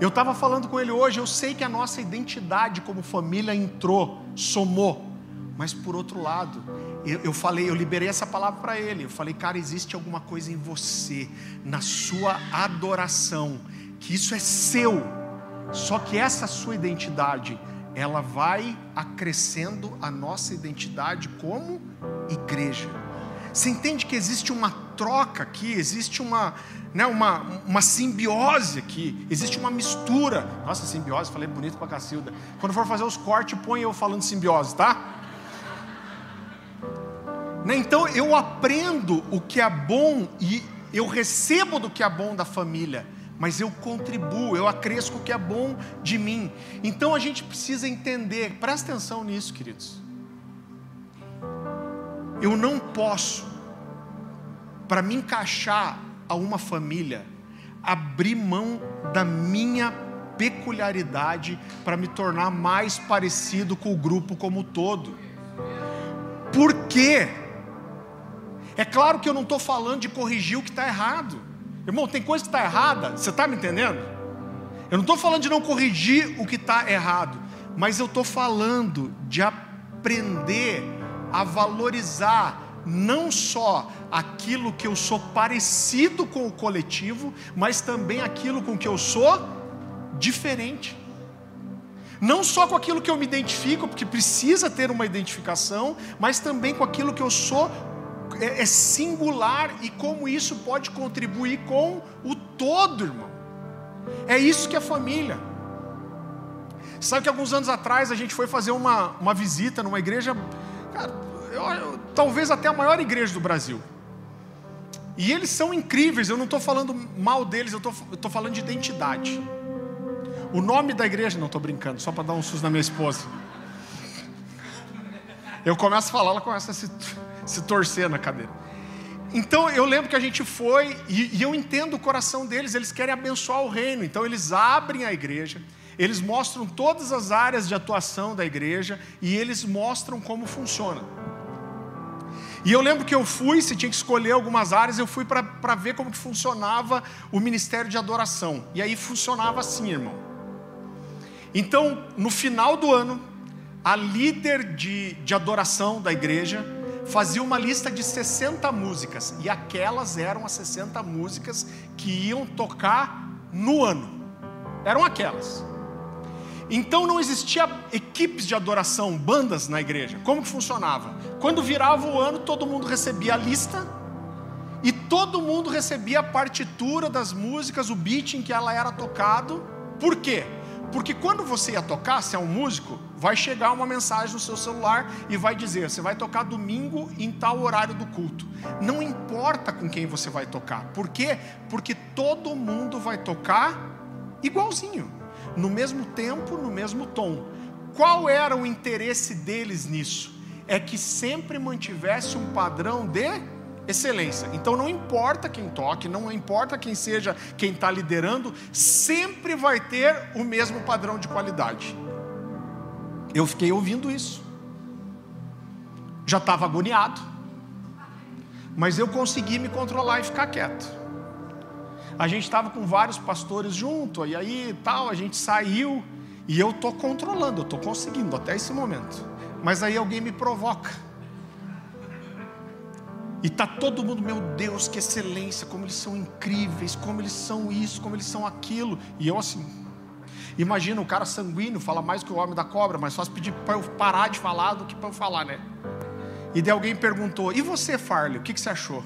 Eu estava falando com ele hoje, eu sei que a nossa identidade como família entrou, somou, mas por outro lado, eu, eu falei, eu liberei essa palavra para ele. Eu falei, cara, existe alguma coisa em você, na sua adoração, que isso é seu. Só que essa sua identidade, ela vai acrescendo a nossa identidade como igreja. Você entende que existe uma troca aqui, existe uma, né, uma, uma simbiose aqui, existe uma mistura. Nossa, simbiose, falei bonito para Cacilda. Quando for fazer os cortes, põe eu falando simbiose, tá? Né, então eu aprendo o que é bom e eu recebo do que é bom da família, mas eu contribuo, eu acresço com o que é bom de mim. Então a gente precisa entender, presta atenção nisso, queridos. Eu não posso, para me encaixar a uma família, abrir mão da minha peculiaridade para me tornar mais parecido com o grupo como todo. Por quê? É claro que eu não estou falando de corrigir o que está errado. Irmão, tem coisa que está errada, você está me entendendo? Eu não estou falando de não corrigir o que está errado, mas eu estou falando de aprender a valorizar não só aquilo que eu sou parecido com o coletivo, mas também aquilo com que eu sou diferente. Não só com aquilo que eu me identifico, porque precisa ter uma identificação, mas também com aquilo que eu sou é, é singular e como isso pode contribuir com o todo, irmão. É isso que é família. Sabe que alguns anos atrás a gente foi fazer uma, uma visita numa igreja, cara, eu, talvez até a maior igreja do Brasil. E eles são incríveis, eu não estou falando mal deles, eu estou falando de identidade. O nome da igreja, não estou brincando, só para dar um susto na minha esposa. Eu começo a falar, ela começa a se, se torcer na cadeira. Então eu lembro que a gente foi, e, e eu entendo o coração deles, eles querem abençoar o reino, então eles abrem a igreja, eles mostram todas as áreas de atuação da igreja e eles mostram como funciona. E eu lembro que eu fui, se tinha que escolher algumas áreas, eu fui para ver como que funcionava o ministério de adoração. E aí funcionava assim, irmão. Então, no final do ano, a líder de, de adoração da igreja fazia uma lista de 60 músicas. E aquelas eram as 60 músicas que iam tocar no ano. Eram aquelas. Então não existia equipes de adoração, bandas na igreja. Como que funcionava? Quando virava o ano, todo mundo recebia a lista e todo mundo recebia a partitura das músicas, o beat em que ela era tocado. Por quê? Porque quando você ia tocar, se é um músico, vai chegar uma mensagem no seu celular e vai dizer: você vai tocar domingo em tal horário do culto. Não importa com quem você vai tocar. Por quê? Porque todo mundo vai tocar igualzinho no mesmo tempo, no mesmo tom. Qual era o interesse deles nisso? É que sempre mantivesse um padrão de excelência. Então não importa quem toque, não importa quem seja quem está liderando, sempre vai ter o mesmo padrão de qualidade. Eu fiquei ouvindo isso, já estava agoniado, mas eu consegui me controlar e ficar quieto a gente estava com vários pastores junto, e aí tal, a gente saiu, e eu estou controlando, eu estou conseguindo até esse momento. Mas aí alguém me provoca. E tá todo mundo, meu Deus, que excelência, como eles são incríveis, como eles são isso, como eles são aquilo. E eu assim, imagina o cara sanguíneo, fala mais que o homem da cobra, mas só pedir para eu parar de falar do que para eu falar, né? E daí alguém perguntou: "E você, Farley, o que, que você achou?"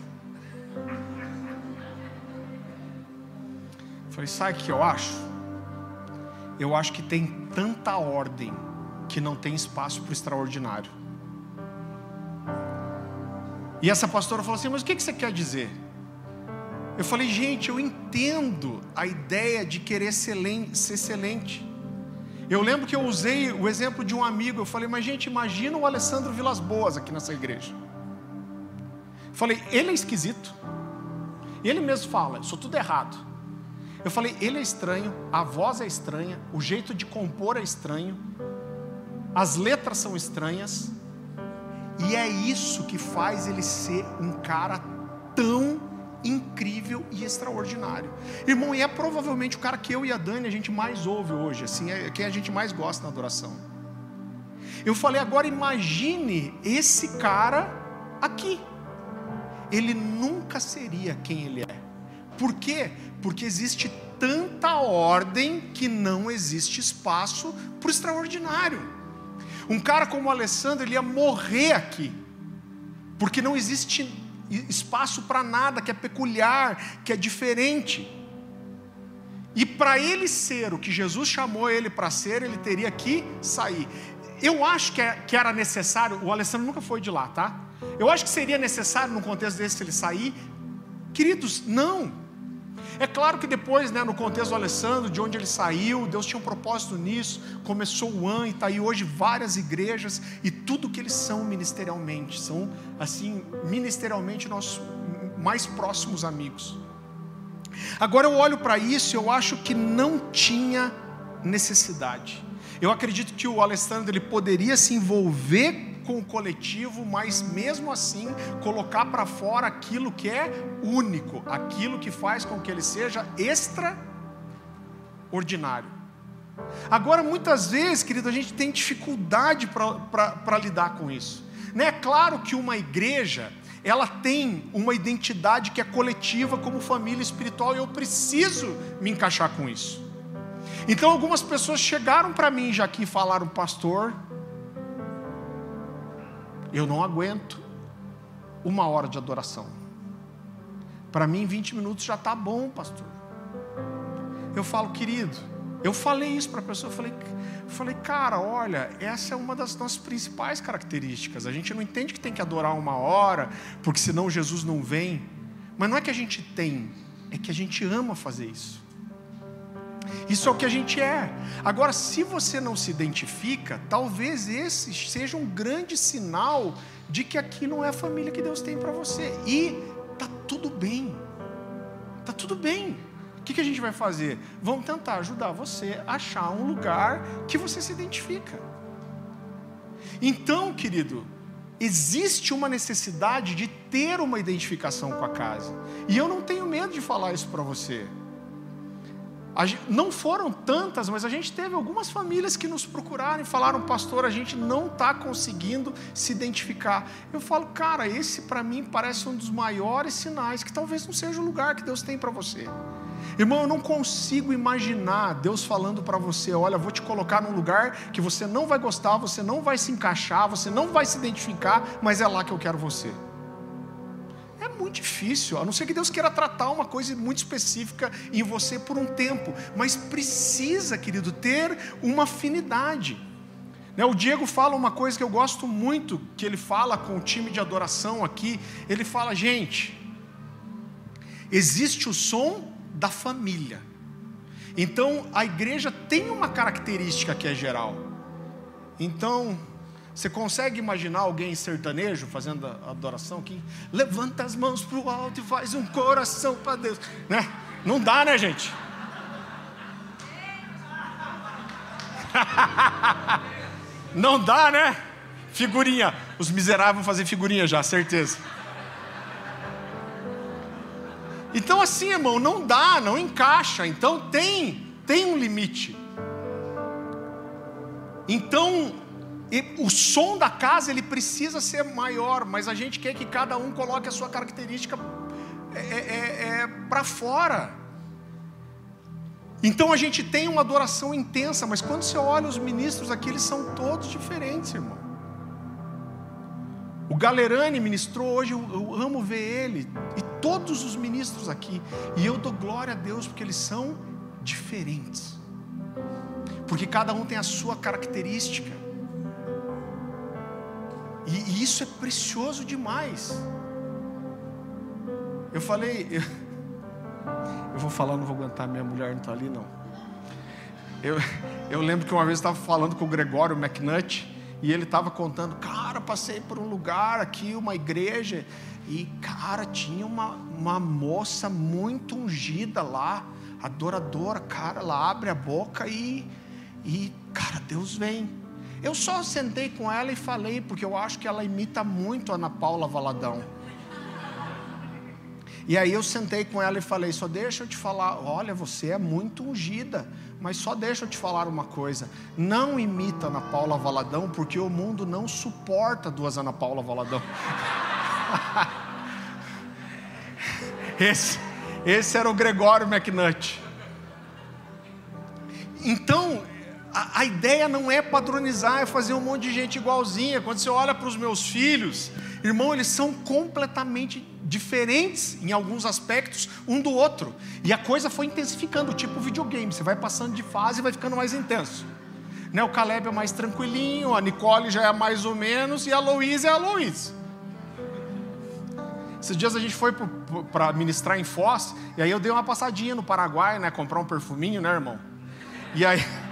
Falei, sabe o que eu acho? Eu acho que tem tanta ordem que não tem espaço para o extraordinário. E essa pastora falou assim: Mas o que você quer dizer? Eu falei, gente, eu entendo a ideia de querer ser excelente. Eu lembro que eu usei o exemplo de um amigo. Eu falei, mas gente, imagina o Alessandro Vilas Boas aqui nessa igreja. Eu falei, ele é esquisito. Ele mesmo fala, sou tudo errado. Eu falei, ele é estranho, a voz é estranha, o jeito de compor é estranho, as letras são estranhas, E é isso que faz ele ser um cara tão incrível e extraordinário. Irmão, e é provavelmente o cara que eu e a Dani a gente mais ouve hoje, assim, é quem a gente mais gosta na adoração. Eu falei, agora imagine esse cara aqui. Ele nunca seria quem ele é. Por quê? Porque existe tanta ordem que não existe espaço para o extraordinário. Um cara como o Alessandro, ele ia morrer aqui, porque não existe espaço para nada que é peculiar, que é diferente. E para ele ser o que Jesus chamou ele para ser, ele teria que sair. Eu acho que, é, que era necessário, o Alessandro nunca foi de lá, tá? Eu acho que seria necessário, num contexto desse, ele sair. Queridos, não. É claro que depois, né, no contexto do Alessandro, de onde ele saiu, Deus tinha um propósito nisso, começou o AN e está aí hoje várias igrejas e tudo que eles são ministerialmente, são assim, ministerialmente nossos mais próximos amigos. Agora eu olho para isso e eu acho que não tinha necessidade. Eu acredito que o Alessandro ele poderia se envolver com o coletivo, mas mesmo assim colocar para fora aquilo que é único, aquilo que faz com que ele seja extraordinário. Agora, muitas vezes, querido, a gente tem dificuldade para lidar com isso. Né? É claro que uma igreja, ela tem uma identidade que é coletiva como família espiritual e eu preciso me encaixar com isso. Então, algumas pessoas chegaram para mim já aqui e falaram, pastor, eu não aguento uma hora de adoração. Para mim, 20 minutos já está bom, pastor. Eu falo, querido, eu falei isso para a pessoa, eu falei, eu falei, cara, olha, essa é uma das nossas principais características. A gente não entende que tem que adorar uma hora, porque senão Jesus não vem. Mas não é que a gente tem, é que a gente ama fazer isso. Isso é o que a gente é. Agora, se você não se identifica, talvez esse seja um grande sinal de que aqui não é a família que Deus tem para você. E tá tudo bem. Tá tudo bem. O que, que a gente vai fazer? Vamos tentar ajudar você a achar um lugar que você se identifica. Então, querido, existe uma necessidade de ter uma identificação com a casa. E eu não tenho medo de falar isso para você. Não foram tantas, mas a gente teve algumas famílias que nos procuraram e falaram, pastor, a gente não está conseguindo se identificar. Eu falo, cara, esse para mim parece um dos maiores sinais que talvez não seja o lugar que Deus tem para você. Irmão, eu não consigo imaginar Deus falando para você: olha, vou te colocar num lugar que você não vai gostar, você não vai se encaixar, você não vai se identificar, mas é lá que eu quero você muito difícil, a não ser que Deus queira tratar uma coisa muito específica em você por um tempo, mas precisa, querido, ter uma afinidade. Né, o Diego fala uma coisa que eu gosto muito, que ele fala com o time de adoração aqui. Ele fala, gente, existe o som da família. Então a igreja tem uma característica que é geral. Então, você consegue imaginar alguém sertanejo fazendo a adoração que levanta as mãos para o alto e faz um coração para Deus, né? Não dá, né, gente? Não dá, né? Figurinha. Os miseráveis vão fazer figurinha já, certeza. Então assim, irmão, não dá, não encaixa. Então tem, tem um limite. Então e o som da casa ele precisa ser maior, mas a gente quer que cada um coloque a sua característica é, é, é, é para fora. Então a gente tem uma adoração intensa, mas quando você olha os ministros aqui, eles são todos diferentes, irmão. O Galerani ministrou hoje, eu, eu amo ver ele, e todos os ministros aqui, e eu dou glória a Deus porque eles são diferentes, porque cada um tem a sua característica. E, isso é precioso demais. Eu falei, eu, eu vou falar, não vou aguentar, minha mulher não está ali não. Eu, eu lembro que uma vez estava falando com o Gregório McNutt e ele estava contando, cara, passei por um lugar aqui, uma igreja, e cara, tinha uma, uma moça muito ungida lá, adoradora, cara, ela abre a boca e, e cara, Deus vem. Eu só sentei com ela e falei, porque eu acho que ela imita muito a Ana Paula Valadão. E aí eu sentei com ela e falei: só deixa eu te falar, olha, você é muito ungida, mas só deixa eu te falar uma coisa: não imita Ana Paula Valadão, porque o mundo não suporta duas Ana Paula Valadão. esse, esse era o Gregório McNutt. Então, a, a, ideia não é padronizar, é fazer um monte de gente igualzinha. Quando você olha para os meus filhos, irmão, eles são completamente diferentes em alguns aspectos um do outro. E a coisa foi intensificando, tipo videogame. Você vai passando de fase e vai ficando mais intenso. Né, o Caleb é mais tranquilinho, a Nicole já é mais ou menos, e a Louise é a Louise. Esses dias a gente foi para ministrar em Foz, e aí eu dei uma passadinha no Paraguai, né? Comprar um perfuminho, né, irmão? E aí.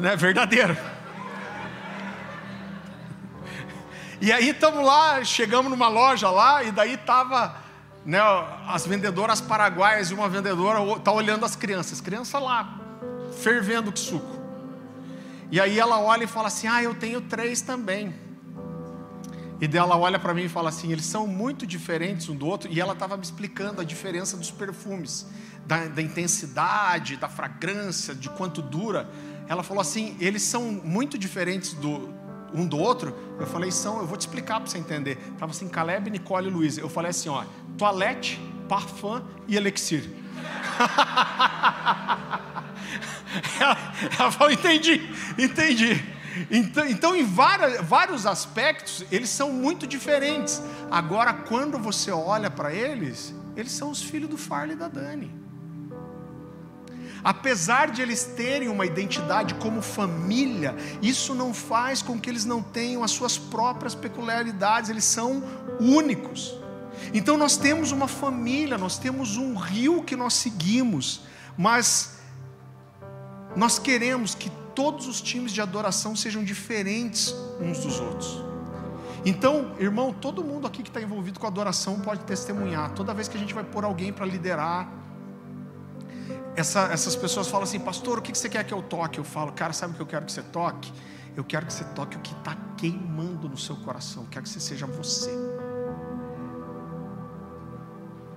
né? Verdadeiro. E aí estamos lá, chegamos numa loja lá, e daí tava né, as vendedoras paraguaias e uma vendedora tá olhando as crianças, criança lá, fervendo que suco. E aí ela olha e fala assim: Ah, eu tenho três também. E dela olha para mim e fala assim: eles são muito diferentes um do outro. E ela estava me explicando a diferença dos perfumes, da, da, intensidade, da fragrância, de quanto dura. Ela falou assim: eles são muito diferentes do, um do outro? Eu falei, são, eu vou te explicar para você entender. Estava assim, Caleb, Nicole e Luiz. Eu falei assim, ó, toalete, parfum e elixir. ela, ela falou, entendi, entendi. Então, então em várias, vários aspectos, eles são muito diferentes. Agora, quando você olha para eles, eles são os filhos do Farley e da Dani. Apesar de eles terem uma identidade como família, isso não faz com que eles não tenham as suas próprias peculiaridades, eles são únicos. Então nós temos uma família, nós temos um rio que nós seguimos, mas nós queremos que todos os times de adoração sejam diferentes uns dos outros. Então, irmão, todo mundo aqui que está envolvido com adoração pode testemunhar. Toda vez que a gente vai pôr alguém para liderar, essa, essas pessoas falam assim, pastor, o que você quer que eu toque? Eu falo, cara, sabe o que eu quero que você toque? Eu quero que você toque o que está queimando no seu coração. Eu quero que você seja você.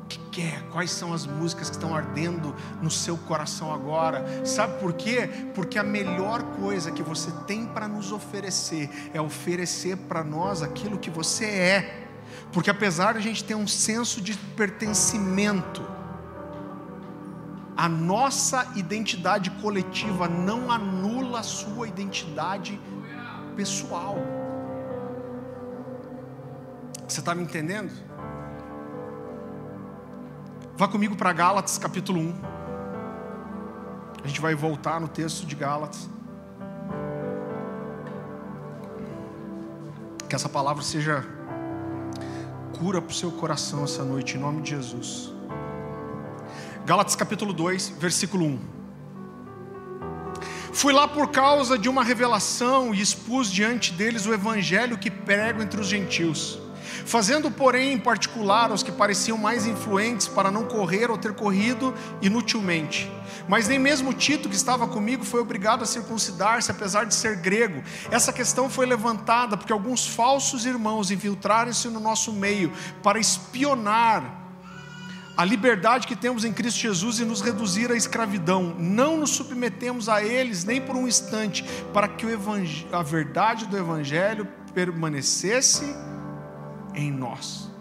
O que quer? Quais são as músicas que estão ardendo no seu coração agora? Sabe por quê? Porque a melhor coisa que você tem para nos oferecer é oferecer para nós aquilo que você é. Porque apesar de a gente ter um senso de pertencimento, a nossa identidade coletiva não anula a sua identidade pessoal. Você está me entendendo? Vá comigo para Gálatas capítulo 1. A gente vai voltar no texto de Gálatas. Que essa palavra seja cura para o seu coração essa noite, em nome de Jesus. Gálatas capítulo 2, versículo 1. Fui lá por causa de uma revelação e expus diante deles o evangelho que prego entre os gentios, fazendo, porém, em particular aos que pareciam mais influentes para não correr ou ter corrido inutilmente. Mas nem mesmo Tito, que estava comigo, foi obrigado a circuncidar-se, apesar de ser grego. Essa questão foi levantada porque alguns falsos irmãos infiltraram-se no nosso meio para espionar a liberdade que temos em Cristo Jesus e nos reduzir à escravidão. Não nos submetemos a eles nem por um instante, para que a verdade do Evangelho permanecesse em nós.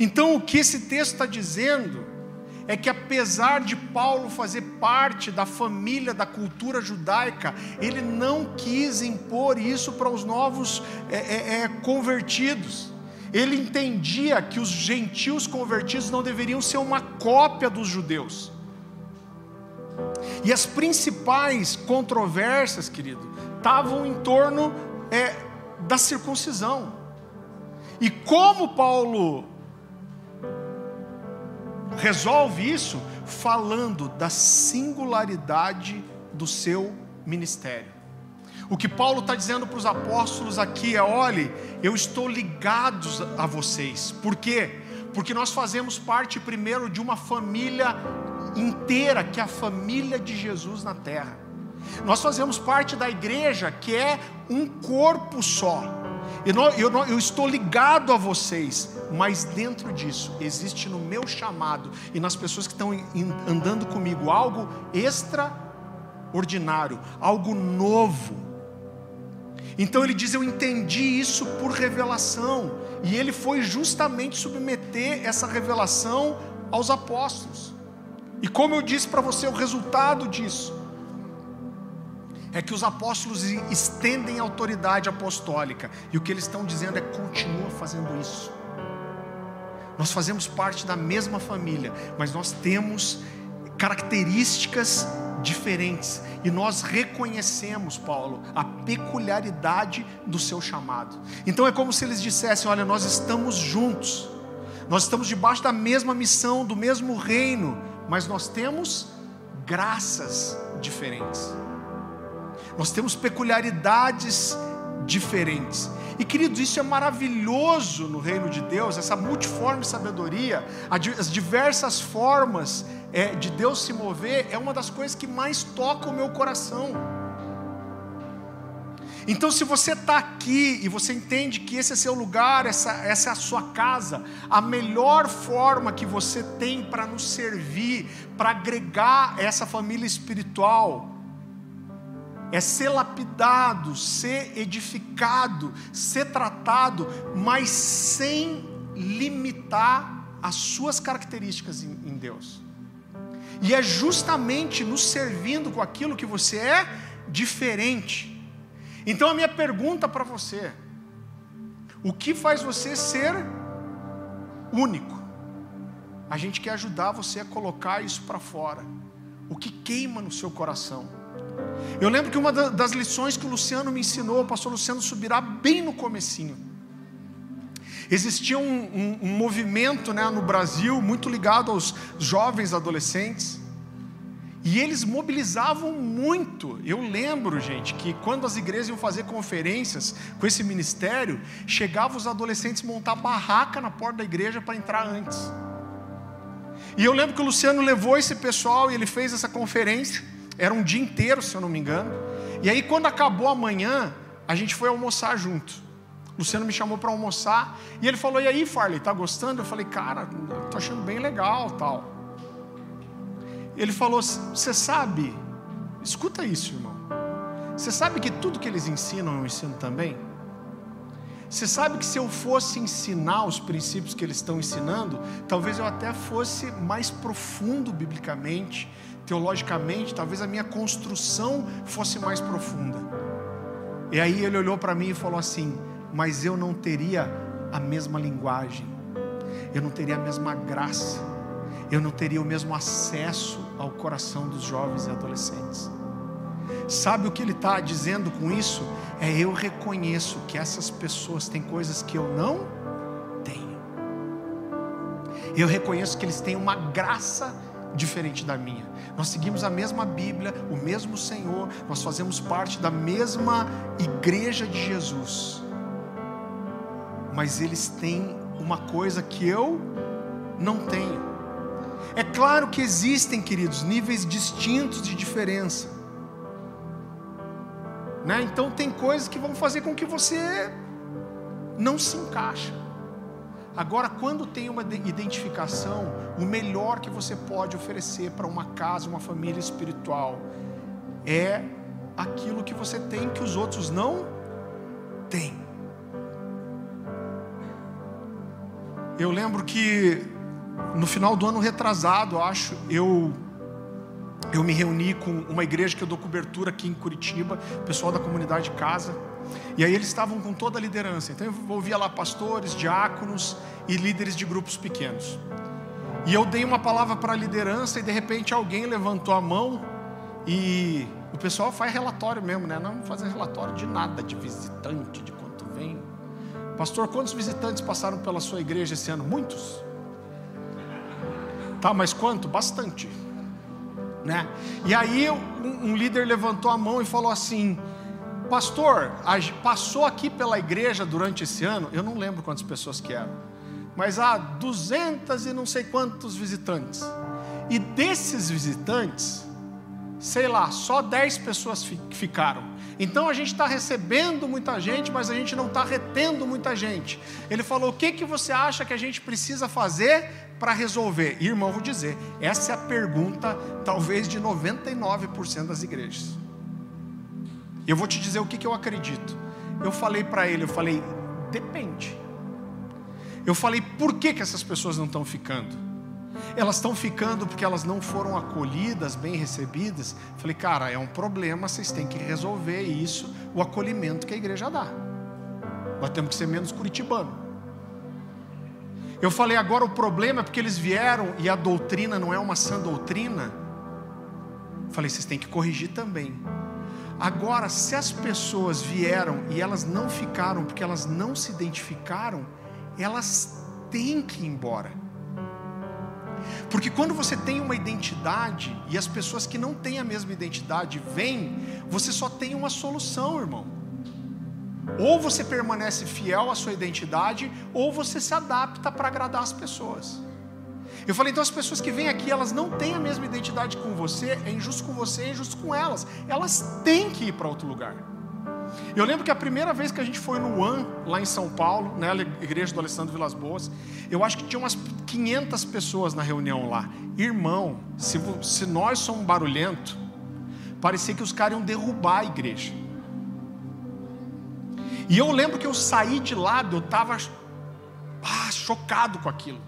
Então, o que esse texto está dizendo é que, apesar de Paulo fazer parte da família da cultura judaica, ele não quis impor isso para os novos é, é, é convertidos ele entendia que os gentios convertidos não deveriam ser uma cópia dos judeus. E as principais controvérsias, querido, estavam em torno é, da circuncisão. E como Paulo resolve isso? Falando da singularidade do seu ministério. O que Paulo está dizendo para os apóstolos aqui é: olhe, eu estou ligado a vocês. Por quê? Porque nós fazemos parte primeiro de uma família inteira que é a família de Jesus na terra. Nós fazemos parte da igreja que é um corpo só. Eu, não, eu, não, eu, estou ligado a vocês, mas dentro disso existe no meu chamado e nas pessoas que estão andando comigo algo extraordinário, algo novo. Então ele diz: Eu entendi isso por revelação, e ele foi justamente submeter essa revelação aos apóstolos. E como eu disse para você, o resultado disso é que os apóstolos estendem a autoridade apostólica, e o que eles estão dizendo é: continua fazendo isso. Nós fazemos parte da mesma família, mas nós temos características diferentes, e nós reconhecemos, Paulo, a peculiaridade do seu chamado. Então é como se eles dissessem: olha, nós estamos juntos, nós estamos debaixo da mesma missão, do mesmo reino, mas nós temos graças diferentes. Nós temos peculiaridades diferentes. E queridos, isso é maravilhoso no reino de Deus, essa multiforme sabedoria, as diversas formas é, de Deus se mover, é uma das coisas que mais toca o meu coração. Então, se você está aqui e você entende que esse é seu lugar, essa, essa é a sua casa, a melhor forma que você tem para nos servir, para agregar essa família espiritual, é ser lapidado, ser edificado, ser tratado, mas sem limitar as suas características em, Deus. E é justamente nos servindo com aquilo que você é diferente então a minha pergunta para você: o que faz você ser único? A gente quer ajudar você a colocar isso para fora. O que queima no seu coração? Eu lembro que uma das lições que o Luciano me ensinou, o pastor Luciano Subirá, bem no comecinho. Existia um, um, um movimento né, no Brasil muito ligado aos jovens adolescentes e eles mobilizavam muito. Eu lembro, gente, que quando as igrejas iam fazer conferências com esse ministério, chegavam os adolescentes montar barraca na porta da igreja para entrar antes. E eu lembro que o Luciano levou esse pessoal e ele fez essa conferência. Era um dia inteiro, se eu não me engano. E aí, quando acabou a manhã, a gente foi almoçar junto. Luciano me chamou para almoçar e ele falou: E aí, Farley, tá gostando? Eu falei: Cara, tô achando bem legal, tal. Ele falou: Você sabe, escuta isso, irmão. Você sabe que tudo que eles ensinam eu ensino também? Você sabe que se eu fosse ensinar os princípios que eles estão ensinando, talvez eu até fosse mais profundo biblicamente, teologicamente, talvez a minha construção fosse mais profunda. E aí ele olhou para mim e falou assim: Mas eu não teria a mesma linguagem, eu não teria a mesma graça, eu não teria o mesmo acesso ao coração dos jovens e adolescentes. Sabe o que ele está dizendo com isso? É eu reconheço que essas pessoas têm coisas que eu não tenho. Eu reconheço que eles têm uma graça diferente da minha. Nós seguimos a mesma Bíblia, o mesmo Senhor, nós fazemos parte da mesma igreja de Jesus. Mas eles têm uma coisa que eu não tenho. É claro que existem, queridos, níveis distintos de diferença. Né? Então tem coisas que vão fazer com que você não se encaixa. Agora, quando tem uma identificação, o melhor que você pode oferecer para uma casa, uma família espiritual, é aquilo que você tem que os outros não têm. Eu lembro que no final do ano retrasado, acho, eu eu me reuni com uma igreja que eu dou cobertura aqui em Curitiba, pessoal da comunidade casa. E aí eles estavam com toda a liderança. Então eu ouvia lá pastores, diáconos e líderes de grupos pequenos. E eu dei uma palavra para a liderança e de repente alguém levantou a mão e o pessoal faz relatório mesmo, né? Não fazem relatório de nada, de visitante, de quanto vem. Pastor, quantos visitantes passaram pela sua igreja esse ano? Muitos. Tá, mas quanto? Bastante. Né? E aí um, um líder levantou a mão e falou assim: Pastor, passou aqui pela igreja durante esse ano, eu não lembro quantas pessoas que eram, mas há duzentas e não sei quantos visitantes. E desses visitantes, sei lá, só 10 pessoas ficaram. Então a gente está recebendo muita gente, mas a gente não está retendo muita gente. Ele falou: o que, que você acha que a gente precisa fazer para resolver? E, irmão, vou dizer, essa é a pergunta, talvez, de 99% das igrejas. Eu vou te dizer o que, que eu acredito. Eu falei para ele, eu falei, depende. Eu falei, por que, que essas pessoas não estão ficando? Elas estão ficando porque elas não foram acolhidas, bem recebidas. Falei, cara, é um problema, vocês têm que resolver isso, o acolhimento que a igreja dá. Nós temos que ser menos curitibano. Eu falei, agora o problema é porque eles vieram e a doutrina não é uma sã doutrina. Falei, vocês têm que corrigir também. Agora, se as pessoas vieram e elas não ficaram porque elas não se identificaram, elas têm que ir embora. Porque quando você tem uma identidade e as pessoas que não têm a mesma identidade vêm, você só tem uma solução, irmão. Ou você permanece fiel à sua identidade, ou você se adapta para agradar as pessoas. Eu falei, então as pessoas que vêm aqui, elas não têm a mesma identidade com você, é injusto com você, é injusto com elas. Elas têm que ir para outro lugar. Eu lembro que a primeira vez que a gente foi no One, lá em São Paulo, na né, igreja do Alessandro Vilas Boas, eu acho que tinha umas 500 pessoas na reunião lá. Irmão, se, se nós somos barulhento, parecia que os caras iam derrubar a igreja. E eu lembro que eu saí de lá, eu estava ah, chocado com aquilo.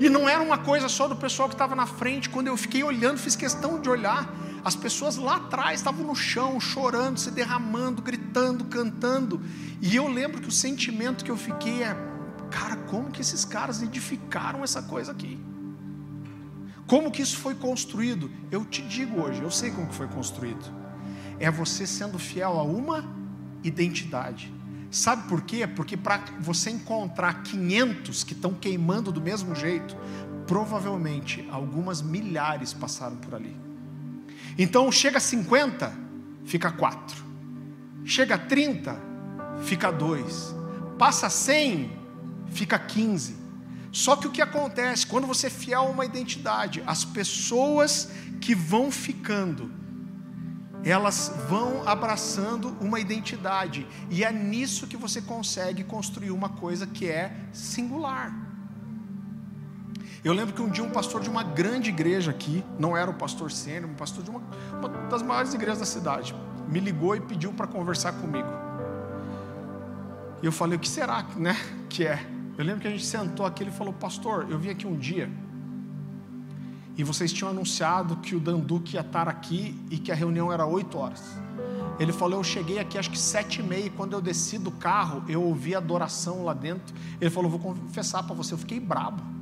E não era uma coisa só do pessoal que estava na frente, quando eu fiquei olhando, fiz questão de olhar as pessoas lá atrás estavam no chão, chorando, se derramando, gritando, cantando. E eu lembro que o sentimento que eu fiquei é: cara, como que esses caras edificaram essa coisa aqui? Como que isso foi construído? Eu te digo hoje, eu sei como que foi construído. É você sendo fiel a uma identidade. Sabe por quê? Porque para você encontrar 500 que estão queimando do mesmo jeito, provavelmente algumas milhares passaram por ali. Então chega a 50, fica 4. Chega a 30, fica 2. Passa a 100, fica 15. Só que o que acontece quando você é fiel a uma identidade, as pessoas que vão ficando, elas vão abraçando uma identidade, e é nisso que você consegue construir uma coisa que é singular. Eu lembro que um dia um pastor de uma grande igreja aqui, não era o pastor sênior, um pastor de uma, uma das maiores igrejas da cidade, me ligou e pediu para conversar comigo. E eu falei, o que será né, que é? Eu lembro que a gente sentou aqui e ele falou, pastor, eu vim aqui um dia e vocês tinham anunciado que o Danduque ia estar aqui e que a reunião era 8 horas. Ele falou, eu cheguei aqui acho que sete e meia, e quando eu desci do carro, eu ouvi adoração lá dentro. Ele falou, vou confessar para você, eu fiquei brabo.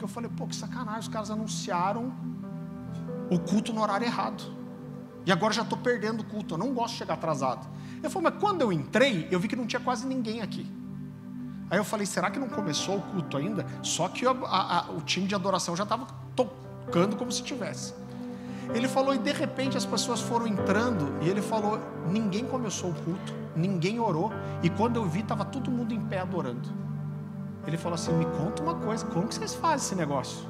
Porque eu falei, pô, que sacanagem, os caras anunciaram o culto no horário errado. E agora já estou perdendo o culto, eu não gosto de chegar atrasado. Ele falou, mas quando eu entrei, eu vi que não tinha quase ninguém aqui. Aí eu falei, será que não começou o culto ainda? Só que a, a, o time de adoração já estava tocando como se tivesse. Ele falou, e de repente as pessoas foram entrando, e ele falou: ninguém começou o culto, ninguém orou, e quando eu vi, estava todo mundo em pé adorando. Ele falou assim: Me conta uma coisa, como que vocês fazem esse negócio?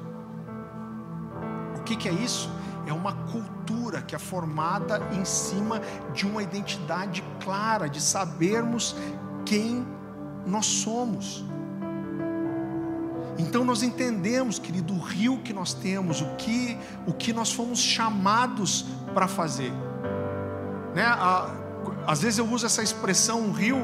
O que, que é isso? É uma cultura que é formada em cima de uma identidade clara, de sabermos quem nós somos. Então nós entendemos, querido, o rio que nós temos, o que, o que nós fomos chamados para fazer. Né? às vezes eu uso essa expressão um rio,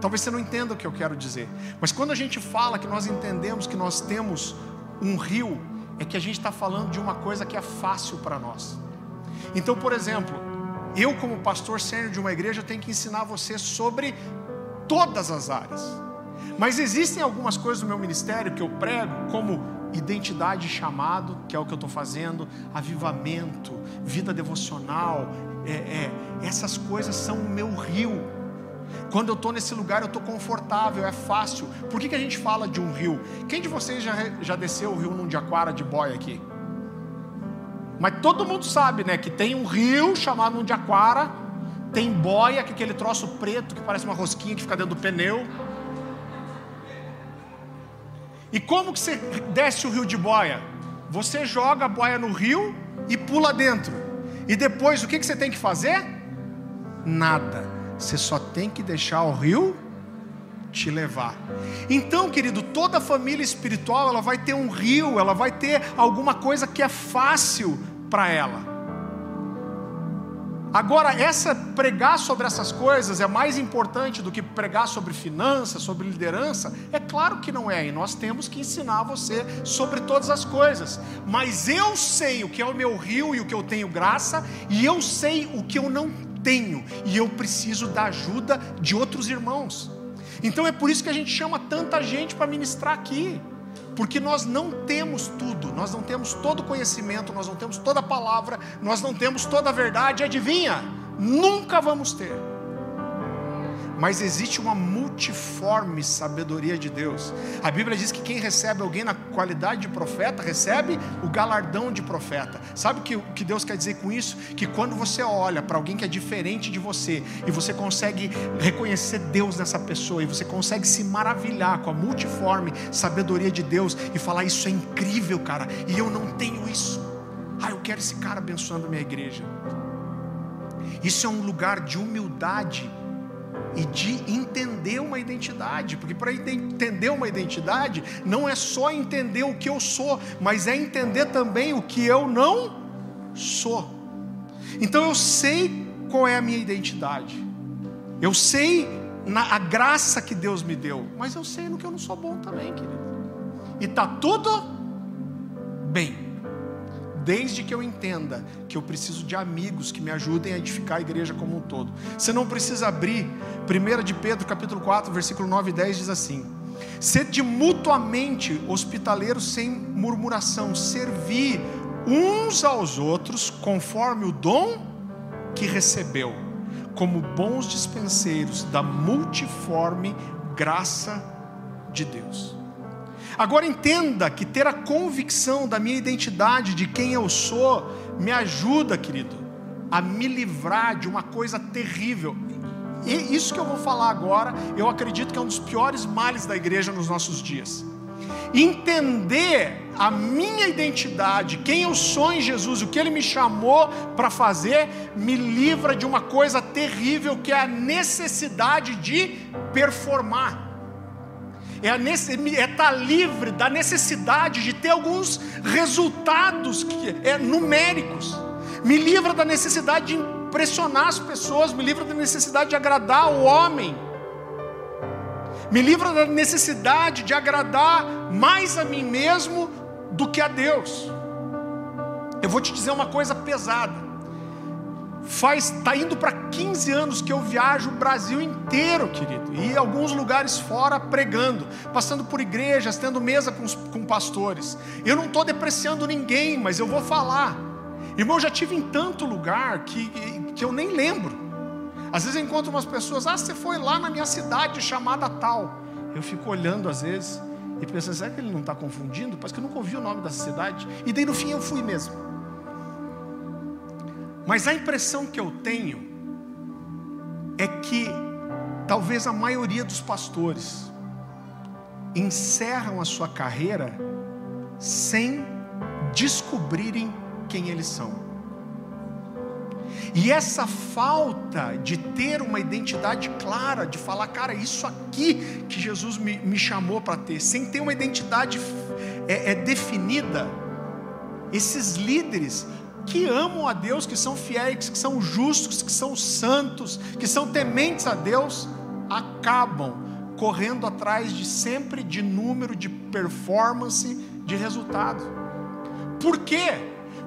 Talvez você não entenda o que eu quero dizer. Mas quando a gente fala que nós entendemos que nós temos um rio, é que a gente está falando de uma coisa que é fácil para nós. Então, por exemplo, eu, como pastor sênior de uma igreja, tenho que ensinar você sobre todas as áreas. Mas existem algumas coisas no meu ministério que eu prego, como identidade e chamado, que é o que eu estou fazendo, avivamento, vida devocional, é, é, essas coisas são o meu rio. Quando eu estou nesse lugar, eu estou confortável, é fácil. Por que, que a gente fala de um rio? Quem de vocês já, já desceu o rio num Jaquara de boia aqui? Mas todo mundo sabe, né? Que tem um rio chamado Mundiaquara, tem boia, que é aquele troço preto que parece uma rosquinha que fica dentro do pneu. E como que você desce o rio de boia? você joga a boia no rio e pula dentro. E depois o que você tem que fazer? Nada. Você só tem que deixar o rio te levar. Então, querido, toda família espiritual, ela vai ter um rio, ela vai ter alguma coisa que é fácil para ela. Agora, essa pregar sobre essas coisas é mais importante do que pregar sobre finanças, sobre liderança? É claro que não é, e nós temos que ensinar você sobre todas as coisas. Mas eu sei o que é o meu rio e o que eu tenho graça, e eu sei o que eu não tenho, e eu preciso da ajuda de outros irmãos. Então é por isso que a gente chama tanta gente para ministrar aqui. Porque nós não temos tudo, nós não temos todo o conhecimento, nós não temos toda a palavra, nós não temos toda a verdade, adivinha? Nunca vamos ter mas existe uma multiforme sabedoria de Deus. A Bíblia diz que quem recebe alguém na qualidade de profeta, recebe o galardão de profeta. Sabe o que, que Deus quer dizer com isso? Que quando você olha para alguém que é diferente de você, e você consegue reconhecer Deus nessa pessoa, e você consegue se maravilhar com a multiforme sabedoria de Deus, e falar: Isso é incrível, cara, e eu não tenho isso. Ah, eu quero esse cara abençoando minha igreja. Isso é um lugar de humildade e de entender uma identidade, porque para entender uma identidade não é só entender o que eu sou, mas é entender também o que eu não sou. Então eu sei qual é a minha identidade, eu sei na, a graça que Deus me deu, mas eu sei no que eu não sou bom também, querido, e está tudo bem desde que eu entenda que eu preciso de amigos que me ajudem a edificar a igreja como um todo. Você não precisa abrir, 1 de Pedro capítulo 4, versículo 9 e 10 diz assim: Sede mutuamente hospitaleiros sem murmuração, servi uns aos outros conforme o dom que recebeu, como bons dispenseiros da multiforme graça de Deus. Agora entenda que ter a convicção da minha identidade, de quem eu sou, me ajuda, querido, a me livrar de uma coisa terrível. E isso que eu vou falar agora, eu acredito que é um dos piores males da igreja nos nossos dias. Entender a minha identidade, quem eu sou em Jesus, o que Ele me chamou para fazer, me livra de uma coisa terrível que é a necessidade de performar é estar é tá livre da necessidade de ter alguns resultados que, é, numéricos, me livra da necessidade de impressionar as pessoas, me livra da necessidade de agradar o homem, me livra da necessidade de agradar mais a mim mesmo do que a Deus. Eu vou te dizer uma coisa pesada. Faz, tá indo para 15 anos que eu viajo o Brasil inteiro, querido, e alguns lugares fora pregando, passando por igrejas, tendo mesa com, com pastores. Eu não estou depreciando ninguém, mas eu vou falar. Irmão, eu já tive em tanto lugar que, que eu nem lembro. Às vezes eu encontro umas pessoas, ah, você foi lá na minha cidade chamada tal. Eu fico olhando às vezes e pensando, será que ele não está confundindo? Parece que eu nunca ouvi o nome da cidade. E daí no fim eu fui mesmo. Mas a impressão que eu tenho é que talvez a maioria dos pastores encerram a sua carreira sem descobrirem quem eles são. E essa falta de ter uma identidade clara, de falar, cara, isso aqui que Jesus me, me chamou para ter, sem ter uma identidade é, é definida, esses líderes que amam a Deus, que são fiéis, que são justos, que são santos, que são tementes a Deus, acabam correndo atrás de sempre de número, de performance, de resultado. Por quê?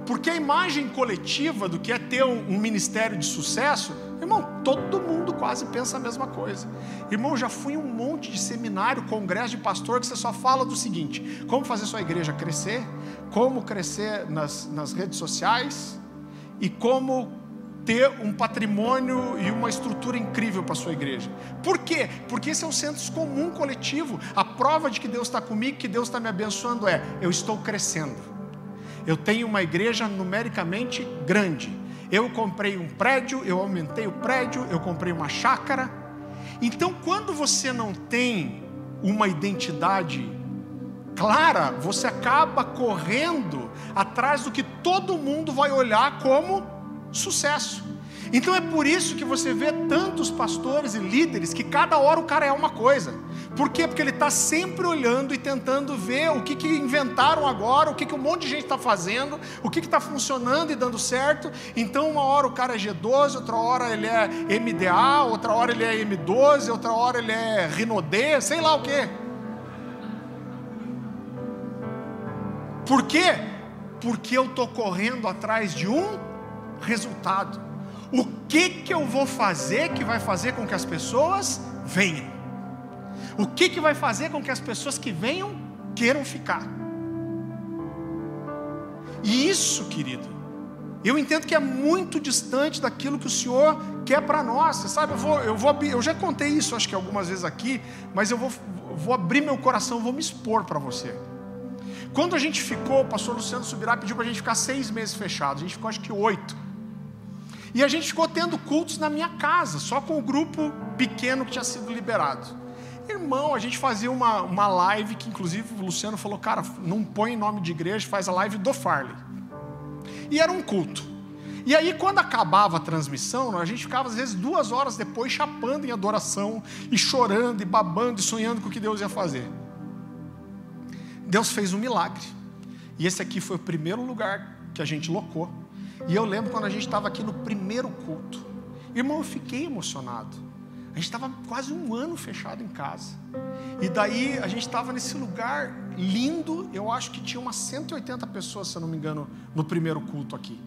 Porque a imagem coletiva do que é ter um, um ministério de sucesso, irmão, todo mundo quase pensa a mesma coisa. Irmão, já fui em um monte de seminário, congresso de pastor, que você só fala do seguinte: como fazer sua igreja crescer, como crescer nas, nas redes sociais e como ter um patrimônio e uma estrutura incrível para sua igreja. Por quê? Porque esse é um senso comum coletivo. A prova de que Deus está comigo, que Deus está me abençoando é: eu estou crescendo. Eu tenho uma igreja numericamente grande. Eu comprei um prédio, eu aumentei o prédio, eu comprei uma chácara. Então, quando você não tem uma identidade clara, você acaba correndo atrás do que todo mundo vai olhar como sucesso. Então é por isso que você vê tantos pastores e líderes que cada hora o cara é uma coisa. Por quê? Porque ele está sempre olhando e tentando ver o que, que inventaram agora, o que, que um monte de gente está fazendo, o que está funcionando e dando certo. Então, uma hora o cara é G12, outra hora ele é MDA, outra hora ele é M12, outra hora ele é Rinode, sei lá o quê. Por quê? Porque eu estou correndo atrás de um resultado. O que, que eu vou fazer que vai fazer com que as pessoas venham? O que, que vai fazer com que as pessoas que venham queiram ficar? E isso, querido, eu entendo que é muito distante daquilo que o Senhor quer para nós. Você sabe, eu vou, eu vou, eu já contei isso, acho que algumas vezes aqui, mas eu vou, vou abrir meu coração, vou me expor para você. Quando a gente ficou, o pastor Luciano Subirá pediu para a gente ficar seis meses fechados, a gente ficou acho que oito. E a gente ficou tendo cultos na minha casa, só com o grupo pequeno que tinha sido liberado. Irmão, a gente fazia uma, uma live que, inclusive, o Luciano falou: cara, não põe nome de igreja, faz a live do Farley. E era um culto. E aí, quando acabava a transmissão, a gente ficava, às vezes, duas horas depois, chapando em adoração, e chorando, e babando, e sonhando com o que Deus ia fazer. Deus fez um milagre. E esse aqui foi o primeiro lugar que a gente locou. E eu lembro quando a gente estava aqui no primeiro culto. Irmão, eu fiquei emocionado. A gente estava quase um ano fechado em casa. E daí a gente estava nesse lugar lindo. Eu acho que tinha umas 180 pessoas, se eu não me engano, no primeiro culto aqui.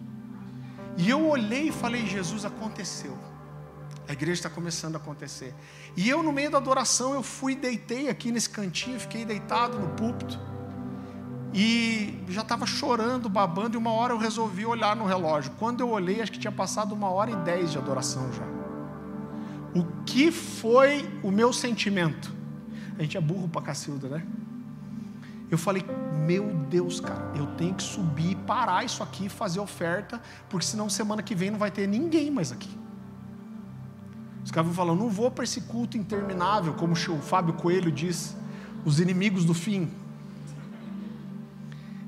E eu olhei e falei: Jesus, aconteceu. A igreja está começando a acontecer. E eu, no meio da adoração, eu fui, deitei aqui nesse cantinho, fiquei deitado no púlpito. E já estava chorando, babando, e uma hora eu resolvi olhar no relógio. Quando eu olhei, acho que tinha passado uma hora e dez de adoração já. O que foi o meu sentimento? A gente é burro para Cacilda, né? Eu falei, meu Deus, cara, eu tenho que subir, parar isso aqui, fazer oferta, porque senão semana que vem não vai ter ninguém mais aqui. Os caras falam, não vou para esse culto interminável, como o Fábio Coelho diz, os inimigos do fim.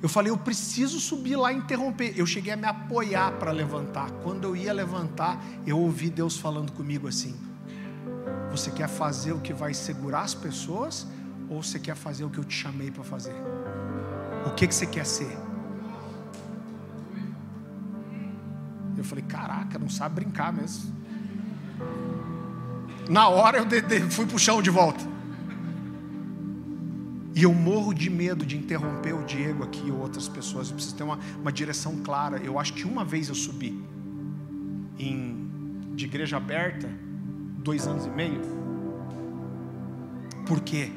Eu falei, eu preciso subir lá e interromper. Eu cheguei a me apoiar para levantar. Quando eu ia levantar, eu ouvi Deus falando comigo assim: Você quer fazer o que vai segurar as pessoas? Ou você quer fazer o que eu te chamei para fazer? O que, que você quer ser? Eu falei, caraca, não sabe brincar mesmo. Na hora eu fui para o chão de volta. E eu morro de medo de interromper o Diego aqui ou outras pessoas. Eu preciso ter uma, uma direção clara. Eu acho que uma vez eu subi em, de igreja aberta, dois anos e meio. Por quê?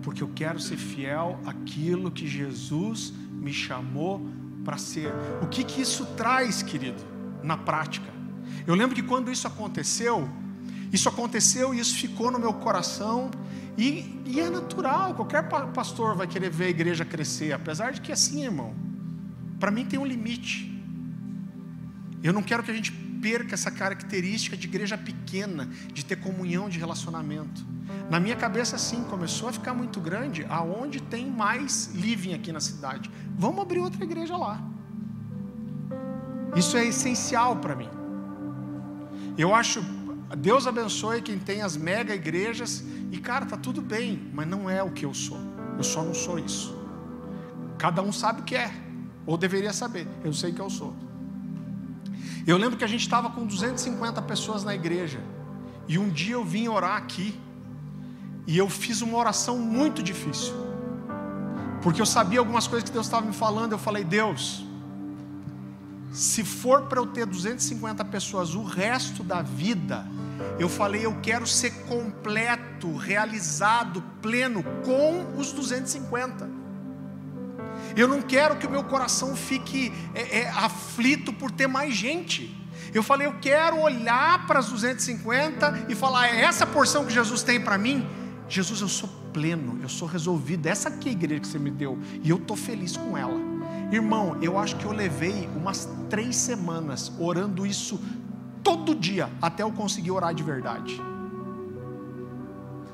Porque eu quero ser fiel àquilo que Jesus me chamou para ser. O que, que isso traz, querido, na prática? Eu lembro que quando isso aconteceu, isso aconteceu e isso ficou no meu coração e, e, é natural, qualquer pastor vai querer ver a igreja crescer, apesar de que é assim, irmão, para mim tem um limite. Eu não quero que a gente perca essa característica de igreja pequena, de ter comunhão de relacionamento. Na minha cabeça, sim, começou a ficar muito grande, aonde tem mais living aqui na cidade. Vamos abrir outra igreja lá. Isso é essencial para mim. Eu acho Deus abençoe quem tem as mega igrejas e cara, tá tudo bem, mas não é o que eu sou. Eu só não sou isso. Cada um sabe o que é, ou deveria saber. Eu sei que eu sou. Eu lembro que a gente estava com 250 pessoas na igreja. E um dia eu vim orar aqui. E eu fiz uma oração muito difícil. Porque eu sabia algumas coisas que Deus estava me falando. Eu falei, Deus, se for para eu ter 250 pessoas o resto da vida, eu falei, eu quero ser completo, realizado, pleno com os 250. Eu não quero que o meu coração fique é, é, aflito por ter mais gente. Eu falei, eu quero olhar para as 250 e falar, é essa porção que Jesus tem para mim. Jesus, eu sou pleno, eu sou resolvido. Essa aqui é a igreja que você me deu e eu estou feliz com ela. Irmão, eu acho que eu levei umas três semanas orando isso todo dia, até eu conseguir orar de verdade.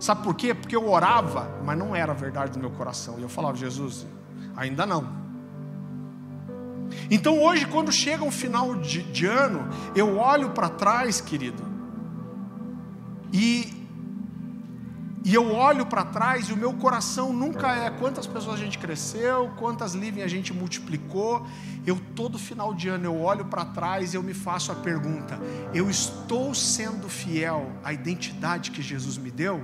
Sabe por quê? Porque eu orava, mas não era a verdade do meu coração. E eu falava, Jesus, ainda não. Então hoje, quando chega um final de, de ano, eu olho para trás, querido, e, e eu olho para trás e o meu coração nunca é quantas pessoas a gente cresceu, quantas living a gente multiplicou. Eu todo final de ano eu olho para trás e eu me faço a pergunta: eu estou sendo fiel à identidade que Jesus me deu?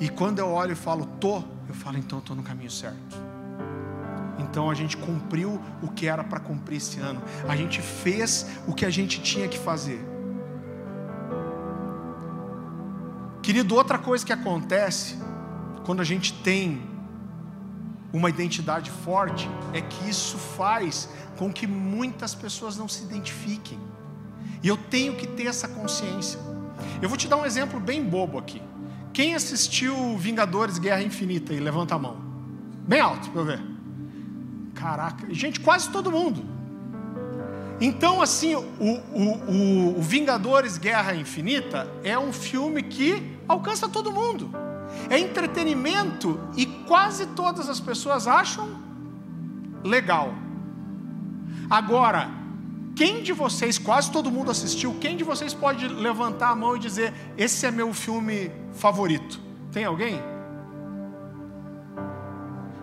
E quando eu olho e falo tô, eu falo então estou no caminho certo. Então a gente cumpriu o que era para cumprir esse ano. A gente fez o que a gente tinha que fazer. Querido, outra coisa que acontece quando a gente tem uma identidade forte é que isso faz com que muitas pessoas não se identifiquem. E eu tenho que ter essa consciência. Eu vou te dar um exemplo bem bobo aqui. Quem assistiu Vingadores Guerra Infinita e levanta a mão? Bem alto para eu ver. Caraca, gente, quase todo mundo. Então, assim, o, o, o, Vingadores Guerra Infinita é um filme que alcança todo mundo. É entretenimento e quase todas as pessoas acham legal. Agora, quem de vocês, quase todo mundo assistiu, quem de vocês pode levantar a mão e dizer: Esse é meu filme favorito? Tem alguém?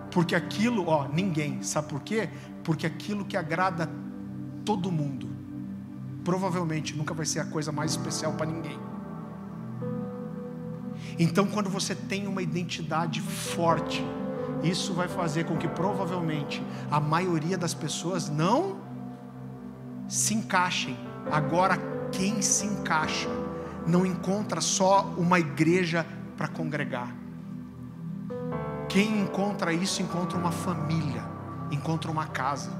Porque aquilo, ó, ninguém, sabe por quê? Porque aquilo que agrada todo mundo, provavelmente nunca vai ser a coisa mais especial para ninguém. Então, quando você tem uma identidade forte, isso vai fazer com que provavelmente a maioria das pessoas não se encaixem. Agora, quem se encaixa não encontra só uma igreja para congregar quem encontra isso, encontra uma família, encontra uma casa.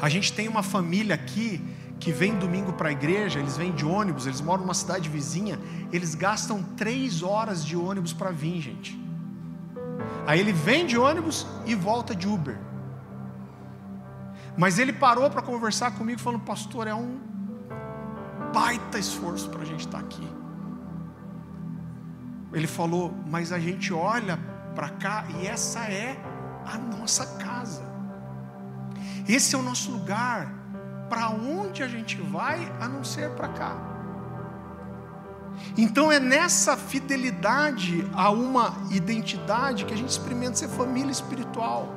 A gente tem uma família aqui que vem domingo para a igreja, eles vêm de ônibus, eles moram numa cidade vizinha, eles gastam três horas de ônibus para vir, gente. Aí ele vem de ônibus e volta de Uber. Mas ele parou para conversar comigo, falando: Pastor, é um baita esforço para a gente estar tá aqui. Ele falou: Mas a gente olha para cá e essa é a nossa casa. Esse é o nosso lugar. Para onde a gente vai a não ser para cá? Então é nessa fidelidade a uma identidade que a gente experimenta ser família espiritual.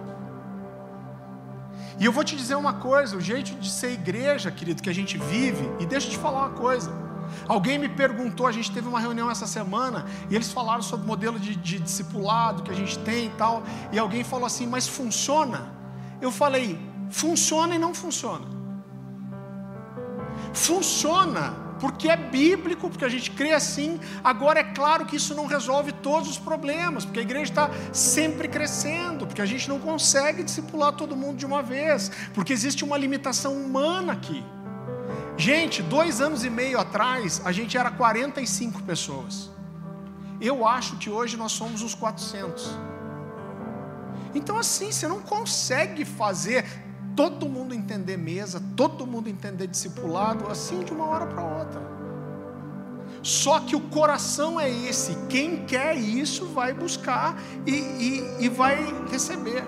E eu vou te dizer uma coisa: o jeito de ser igreja, querido, que a gente vive, e deixa eu te falar uma coisa. Alguém me perguntou, a gente teve uma reunião essa semana, e eles falaram sobre o modelo de, de discipulado que a gente tem e tal, e alguém falou assim, mas funciona? Eu falei, funciona e não funciona. Funciona porque é bíblico, porque a gente crê assim. Agora é claro que isso não resolve todos os problemas, porque a igreja está sempre crescendo, porque a gente não consegue discipular todo mundo de uma vez, porque existe uma limitação humana aqui. Gente, dois anos e meio atrás, a gente era 45 pessoas. Eu acho que hoje nós somos uns 400. Então, assim, você não consegue fazer todo mundo entender mesa, todo mundo entender discipulado, assim de uma hora para outra. Só que o coração é esse: quem quer isso vai buscar e, e, e vai receber.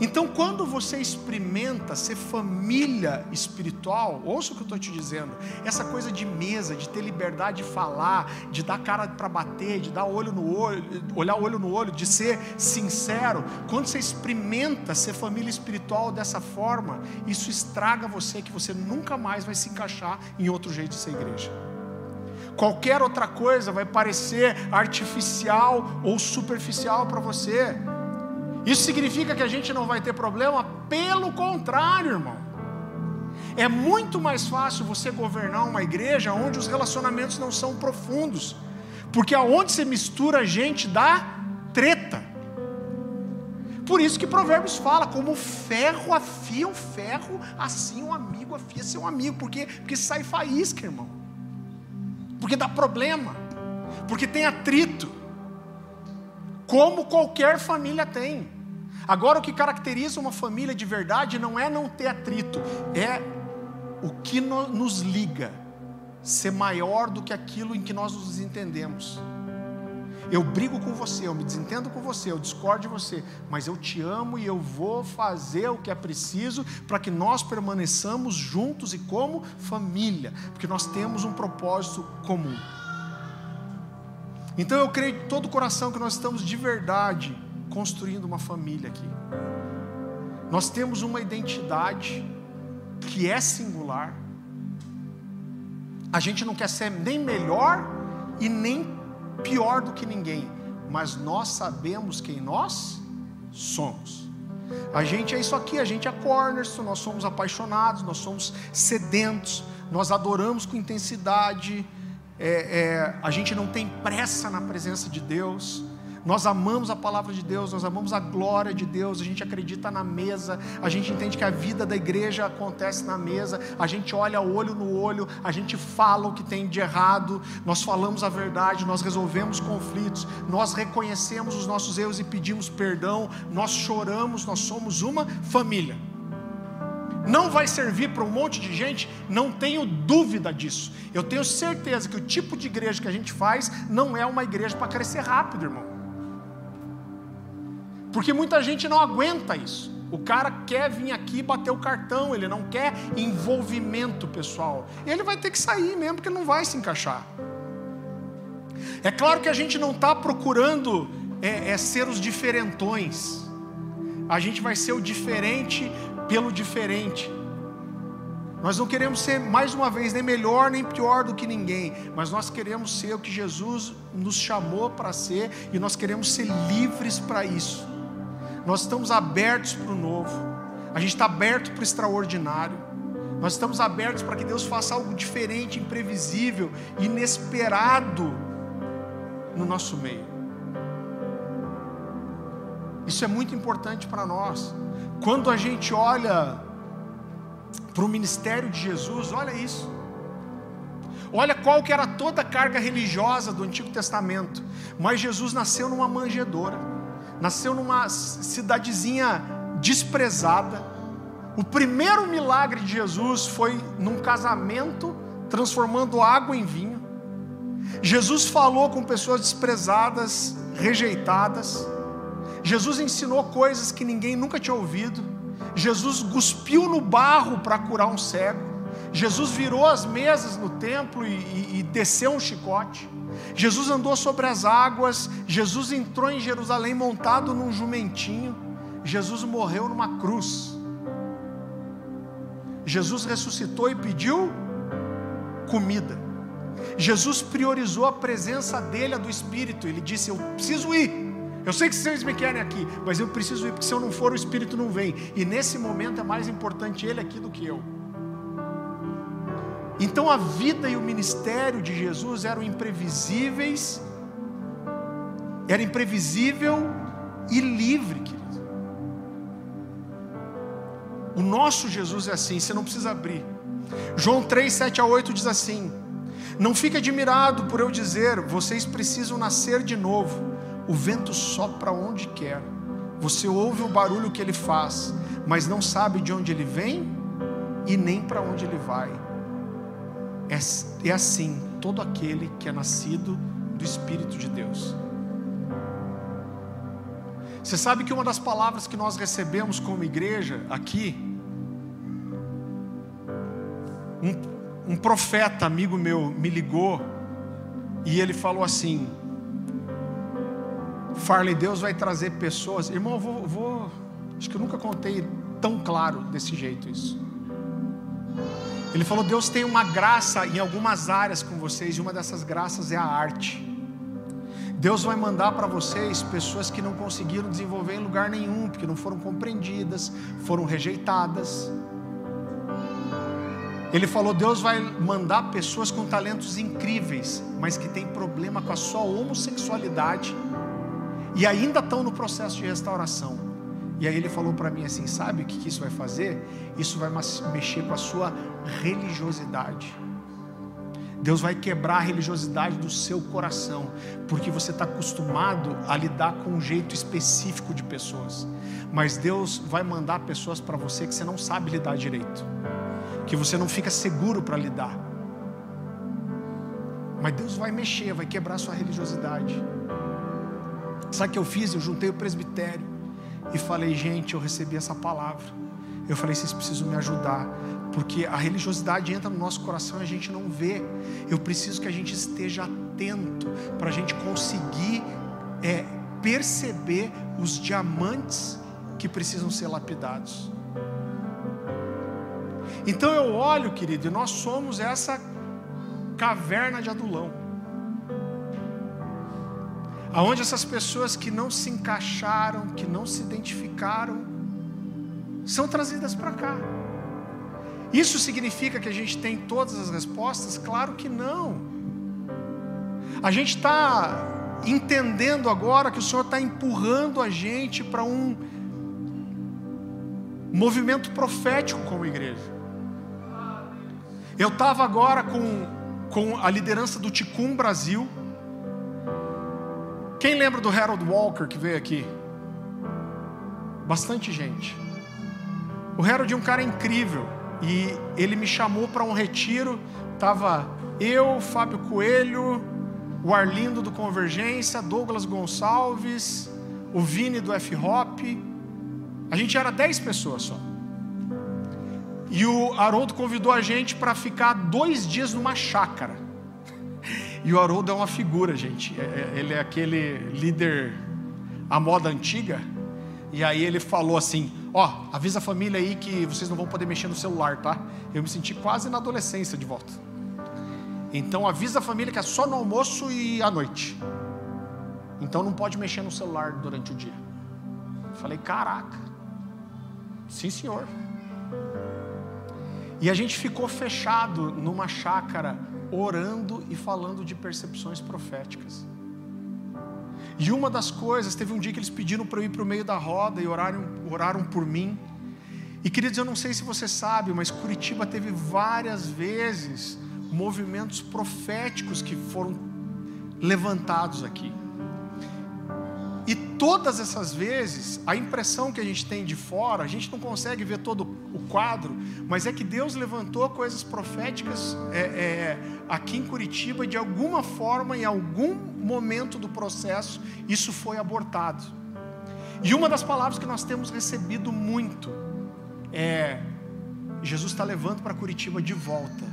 Então, quando você experimenta ser família espiritual, ouça o que eu estou te dizendo, essa coisa de mesa, de ter liberdade de falar, de dar cara para bater, de dar olho no olho, olhar olho no olho, de ser sincero, quando você experimenta ser família espiritual dessa forma, isso estraga você, que você nunca mais vai se encaixar em outro jeito de ser igreja. Qualquer outra coisa vai parecer artificial ou superficial para você. Isso significa que a gente não vai ter problema? Pelo contrário, irmão. É muito mais fácil você governar uma igreja onde os relacionamentos não são profundos, porque aonde você mistura gente dá treta. Por isso que Provérbios fala: como o ferro afia o ferro, assim o um amigo afia seu amigo, porque, porque sai faísca, irmão, porque dá problema, porque tem atrito, como qualquer família tem. Agora, o que caracteriza uma família de verdade não é não ter atrito, é o que nos liga ser maior do que aquilo em que nós nos entendemos. Eu brigo com você, eu me desentendo com você, eu discordo de você, mas eu te amo e eu vou fazer o que é preciso para que nós permaneçamos juntos e como família, porque nós temos um propósito comum. Então eu creio de todo o coração que nós estamos de verdade construindo uma família aqui. Nós temos uma identidade que é singular. A gente não quer ser nem melhor e nem pior do que ninguém, mas nós sabemos quem nós somos. A gente é isso aqui, a gente é cornerstone, nós somos apaixonados, nós somos sedentos, nós adoramos com intensidade, é, é, a gente não tem pressa na presença de Deus. Nós amamos a palavra de Deus, nós amamos a glória de Deus, a gente acredita na mesa, a gente entende que a vida da igreja acontece na mesa, a gente olha olho no olho, a gente fala o que tem de errado, nós falamos a verdade, nós resolvemos conflitos, nós reconhecemos os nossos erros e pedimos perdão, nós choramos, nós somos uma família. Não vai servir para um monte de gente, não tenho dúvida disso. Eu tenho certeza que o tipo de igreja que a gente faz não é uma igreja para crescer rápido, irmão. Porque muita gente não aguenta isso. O cara quer vir aqui bater o cartão, ele não quer envolvimento pessoal. Ele vai ter que sair mesmo, porque não vai se encaixar. É claro que a gente não está procurando é, é ser os diferentões. A gente vai ser o diferente pelo diferente. Nós não queremos ser, mais uma vez, nem melhor nem pior do que ninguém, mas nós queremos ser o que Jesus nos chamou para ser e nós queremos ser livres para isso. Nós estamos abertos para o novo. A gente está aberto para o extraordinário. Nós estamos abertos para que Deus faça algo diferente, imprevisível, inesperado no nosso meio. Isso é muito importante para nós. Quando a gente olha para o ministério de Jesus, olha isso. Olha qual que era toda a carga religiosa do Antigo Testamento. Mas Jesus nasceu numa manjedoura nasceu numa cidadezinha desprezada. O primeiro milagre de Jesus foi num casamento, transformando água em vinho. Jesus falou com pessoas desprezadas, rejeitadas. Jesus ensinou coisas que ninguém nunca tinha ouvido. Jesus cuspiu no barro para curar um cego. Jesus virou as mesas no templo e, e, e desceu um chicote. Jesus andou sobre as águas, Jesus entrou em Jerusalém montado num jumentinho, Jesus morreu numa cruz. Jesus ressuscitou e pediu comida. Jesus priorizou a presença dele, a do Espírito. Ele disse: Eu preciso ir. Eu sei que vocês me querem aqui, mas eu preciso ir, porque se eu não for, o Espírito não vem. E nesse momento é mais importante ele aqui do que eu. Então a vida e o ministério de Jesus eram imprevisíveis, era imprevisível e livre, querido. O nosso Jesus é assim, você não precisa abrir. João 3, 7 a 8 diz assim: Não fique admirado por eu dizer, vocês precisam nascer de novo. O vento sopra onde quer, você ouve o barulho que ele faz, mas não sabe de onde ele vem e nem para onde ele vai é, é assim todo aquele que é nascido do Espírito de Deus. Você sabe que uma das palavras que nós recebemos como igreja aqui, um, um profeta amigo meu me ligou e ele falou assim: Farley, Deus vai trazer pessoas. Irmão, eu vou, vou, acho que eu nunca contei tão claro desse jeito isso. Ele falou: Deus tem uma graça em algumas áreas com vocês, e uma dessas graças é a arte. Deus vai mandar para vocês pessoas que não conseguiram desenvolver em lugar nenhum, porque não foram compreendidas, foram rejeitadas. Ele falou: Deus vai mandar pessoas com talentos incríveis, mas que têm problema com a sua homossexualidade e ainda estão no processo de restauração. E aí ele falou para mim assim: sabe o que, que isso vai fazer? Isso vai mexer com a sua religiosidade. Deus vai quebrar a religiosidade do seu coração, porque você está acostumado a lidar com um jeito específico de pessoas. Mas Deus vai mandar pessoas para você que você não sabe lidar direito, que você não fica seguro para lidar. Mas Deus vai mexer, vai quebrar a sua religiosidade. Sabe o que eu fiz? Eu juntei o presbitério e falei, gente, eu recebi essa palavra. Eu falei, vocês precisam me ajudar, porque a religiosidade entra no nosso coração e a gente não vê. Eu preciso que a gente esteja atento para a gente conseguir é, perceber os diamantes que precisam ser lapidados. Então eu olho, querido, e nós somos essa caverna de adulão. Aonde essas pessoas que não se encaixaram, que não se identificaram, são trazidas para cá. Isso significa que a gente tem todas as respostas? Claro que não. A gente está entendendo agora que o Senhor está empurrando a gente para um movimento profético como igreja. Eu estava agora com, com a liderança do Ticum Brasil. Quem lembra do Harold Walker que veio aqui? Bastante gente. O Harold é um cara incrível e ele me chamou para um retiro. Tava eu, Fábio Coelho, o Arlindo do Convergência, Douglas Gonçalves, o Vini do F-Hop. A gente era 10 pessoas só. E o Haroldo convidou a gente para ficar dois dias numa chácara. E o Haroldo é uma figura, gente. É, é, ele é aquele líder à moda antiga. E aí ele falou assim: Ó, avisa a família aí que vocês não vão poder mexer no celular, tá? Eu me senti quase na adolescência de volta. Então avisa a família que é só no almoço e à noite. Então não pode mexer no celular durante o dia. Falei: Caraca. Sim, senhor. E a gente ficou fechado numa chácara, orando e falando de percepções proféticas. E uma das coisas, teve um dia que eles pediram para eu ir para o meio da roda e oraram, oraram por mim. E queridos, eu não sei se você sabe, mas Curitiba teve várias vezes movimentos proféticos que foram levantados aqui. E todas essas vezes, a impressão que a gente tem de fora, a gente não consegue ver todo o quadro, mas é que Deus levantou coisas proféticas é, é, aqui em Curitiba de alguma forma, em algum momento do processo, isso foi abortado. E uma das palavras que nós temos recebido muito é: Jesus está levando para Curitiba de volta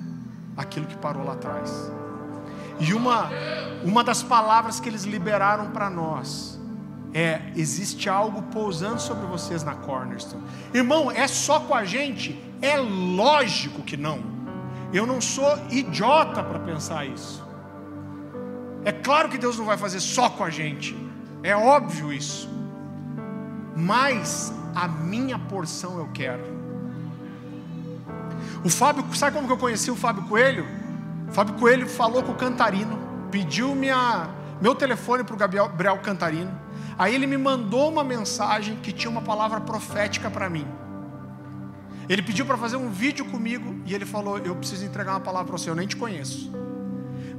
aquilo que parou lá atrás. E uma, uma das palavras que eles liberaram para nós é: existe algo pousando sobre vocês na Cornerstone. Irmão, é só com a gente? É lógico que não. Eu não sou idiota para pensar isso. É claro que Deus não vai fazer só com a gente. É óbvio isso. Mas a minha porção eu quero. O Fábio, sabe como que eu conheci o Fábio Coelho? O Fábio Coelho falou com o Cantarino, pediu minha, meu telefone para o Gabriel Cantarino. Aí ele me mandou uma mensagem que tinha uma palavra profética para mim. Ele pediu para fazer um vídeo comigo e ele falou: Eu preciso entregar uma palavra para você, eu nem te conheço.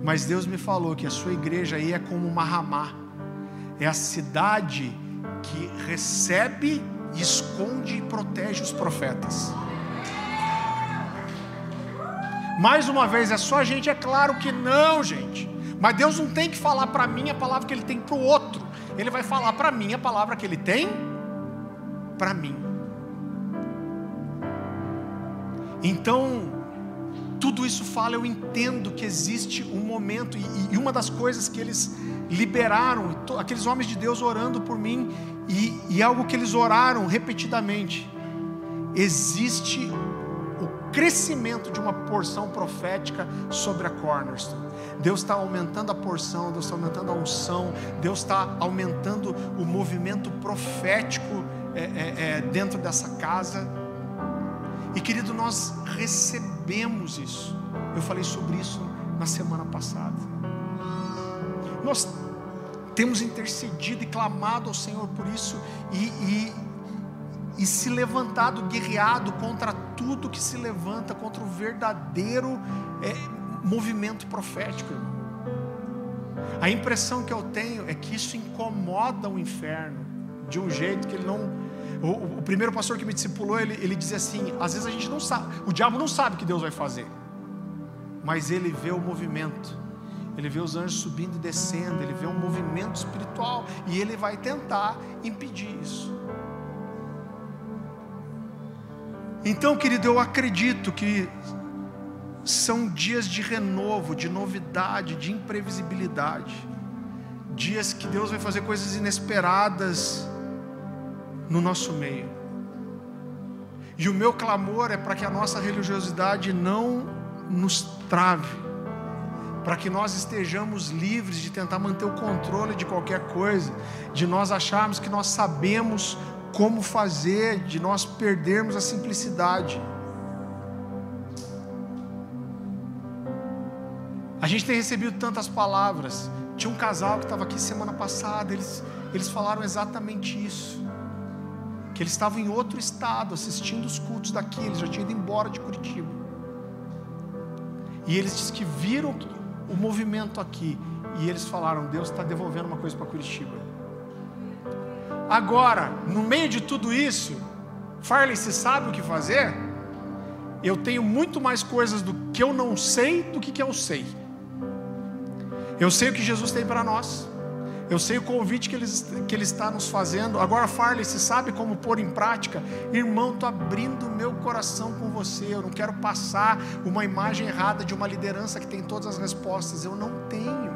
Mas Deus me falou que a sua igreja aí é como uma ramá, é a cidade que recebe, esconde e protege os profetas. Mais uma vez, é só a gente? É claro que não, gente. Mas Deus não tem que falar para mim a palavra que Ele tem para o outro. Ele vai falar para mim a palavra que Ele tem para mim. Então, tudo isso fala, eu entendo que existe um momento, e, e uma das coisas que eles liberaram, aqueles homens de Deus orando por mim, e, e algo que eles oraram repetidamente, existe o crescimento de uma porção profética sobre a Cornerstone. Deus está aumentando a porção, Deus está aumentando a unção, Deus está aumentando o movimento profético é, é, é, dentro dessa casa. E querido, nós recebemos isso. Eu falei sobre isso na semana passada. Nós temos intercedido e clamado ao Senhor por isso e, e, e se levantado, guerreado contra tudo que se levanta contra o verdadeiro é, movimento profético. A impressão que eu tenho é que isso incomoda o inferno de um jeito que ele não. O, o primeiro pastor que me discipulou, ele, ele dizia assim: às vezes a gente não sabe, o diabo não sabe o que Deus vai fazer, mas ele vê o movimento ele vê os anjos subindo e descendo, ele vê um movimento espiritual e ele vai tentar impedir isso. Então, querido, eu acredito que são dias de renovo, de novidade, de imprevisibilidade. Dias que Deus vai fazer coisas inesperadas no nosso meio. E o meu clamor é para que a nossa religiosidade não nos trave, para que nós estejamos livres de tentar manter o controle de qualquer coisa, de nós acharmos que nós sabemos como fazer, de nós perdermos a simplicidade. A gente tem recebido tantas palavras. Tinha um casal que estava aqui semana passada, eles, eles falaram exatamente isso que eles estavam em outro estado, assistindo os cultos daqui, eles já tinham ido embora de Curitiba. E eles que viram o movimento aqui, e eles falaram: Deus está devolvendo uma coisa para Curitiba. Agora, no meio de tudo isso, Farley, se sabe o que fazer? Eu tenho muito mais coisas do que eu não sei do que, que eu sei. Eu sei o que Jesus tem para nós. Eu sei o convite que ele, que ele está nos fazendo. Agora, Farley, se sabe como pôr em prática? Irmão, estou abrindo meu coração com você. Eu não quero passar uma imagem errada de uma liderança que tem todas as respostas. Eu não tenho.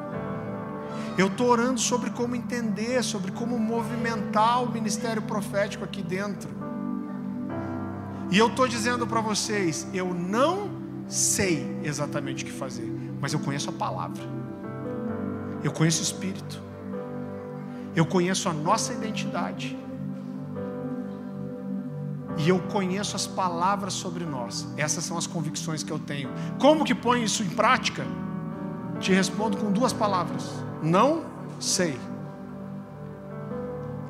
Eu estou orando sobre como entender, sobre como movimentar o ministério profético aqui dentro. E eu estou dizendo para vocês: eu não sei exatamente o que fazer, mas eu conheço a palavra, eu conheço o Espírito. Eu conheço a nossa identidade. E eu conheço as palavras sobre nós. Essas são as convicções que eu tenho. Como que põe isso em prática? Te respondo com duas palavras: não sei.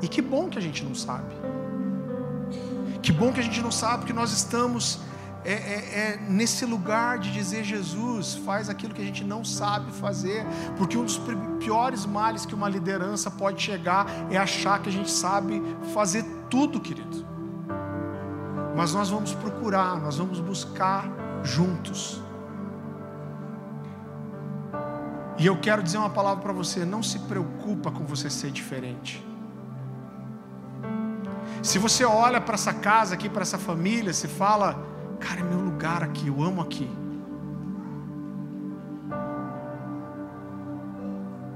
E que bom que a gente não sabe. Que bom que a gente não sabe, porque nós estamos é, é, é, nesse lugar de dizer Jesus, faz aquilo que a gente não sabe fazer, porque um dos piores males que uma liderança pode chegar é achar que a gente sabe fazer tudo, querido. Mas nós vamos procurar, nós vamos buscar juntos. E eu quero dizer uma palavra para você: não se preocupa com você ser diferente. Se você olha para essa casa aqui, para essa família, se fala, Cara, é meu lugar aqui, eu amo aqui.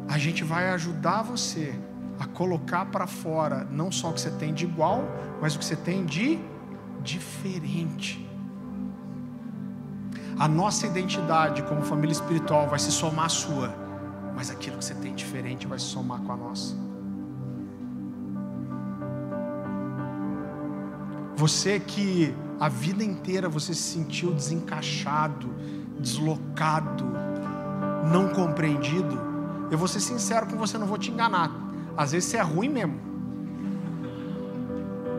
A gente vai ajudar você a colocar para fora não só o que você tem de igual, mas o que você tem de diferente. A nossa identidade como família espiritual vai se somar à sua, mas aquilo que você tem diferente vai se somar com a nossa. Você que a vida inteira você se sentiu desencaixado, deslocado, não compreendido, eu vou ser sincero com você, não vou te enganar. Às vezes você é ruim mesmo.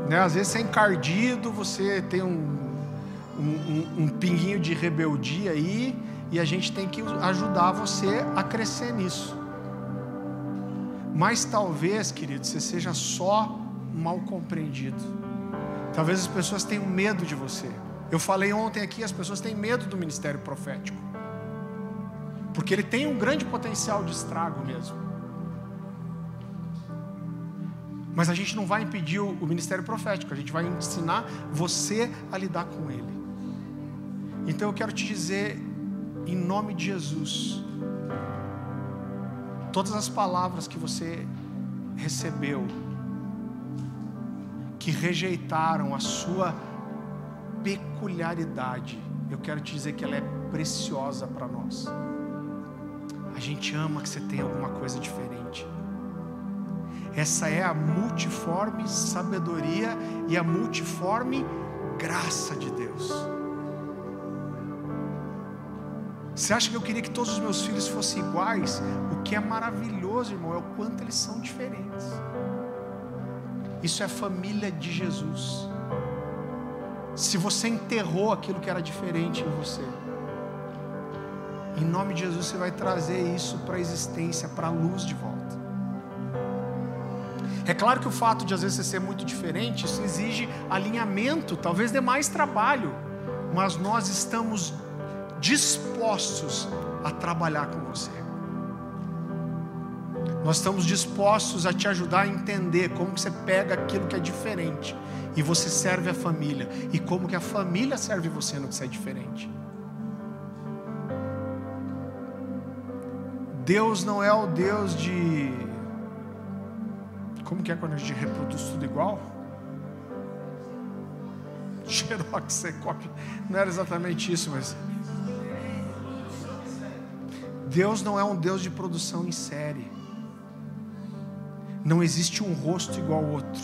Né? Às vezes você é encardido, você tem um, um, um, um pinguinho de rebeldia aí, e a gente tem que ajudar você a crescer nisso. Mas talvez, querido, você seja só mal compreendido. Talvez as pessoas tenham medo de você. Eu falei ontem aqui, as pessoas têm medo do ministério profético. Porque ele tem um grande potencial de estrago mesmo. Mas a gente não vai impedir o ministério profético, a gente vai ensinar você a lidar com ele. Então eu quero te dizer, em nome de Jesus, todas as palavras que você recebeu, que rejeitaram a sua peculiaridade, eu quero te dizer que ela é preciosa para nós. A gente ama que você tenha alguma coisa diferente. Essa é a multiforme sabedoria e a multiforme graça de Deus. Você acha que eu queria que todos os meus filhos fossem iguais? O que é maravilhoso, irmão, é o quanto eles são diferentes. Isso é família de Jesus. Se você enterrou aquilo que era diferente em você, em nome de Jesus você vai trazer isso para a existência, para a luz de volta. É claro que o fato de às vezes você ser muito diferente, isso exige alinhamento, talvez dê mais trabalho, mas nós estamos dispostos a trabalhar com você. Nós estamos dispostos a te ajudar a entender como que você pega aquilo que é diferente e você serve a família e como que a família serve você no que você é diferente. Deus não é o Deus de como que é quando a gente reproduz tudo igual? Xerox, você copia. Não era exatamente isso, mas Deus não é um Deus de produção em série. Não existe um rosto igual ao outro.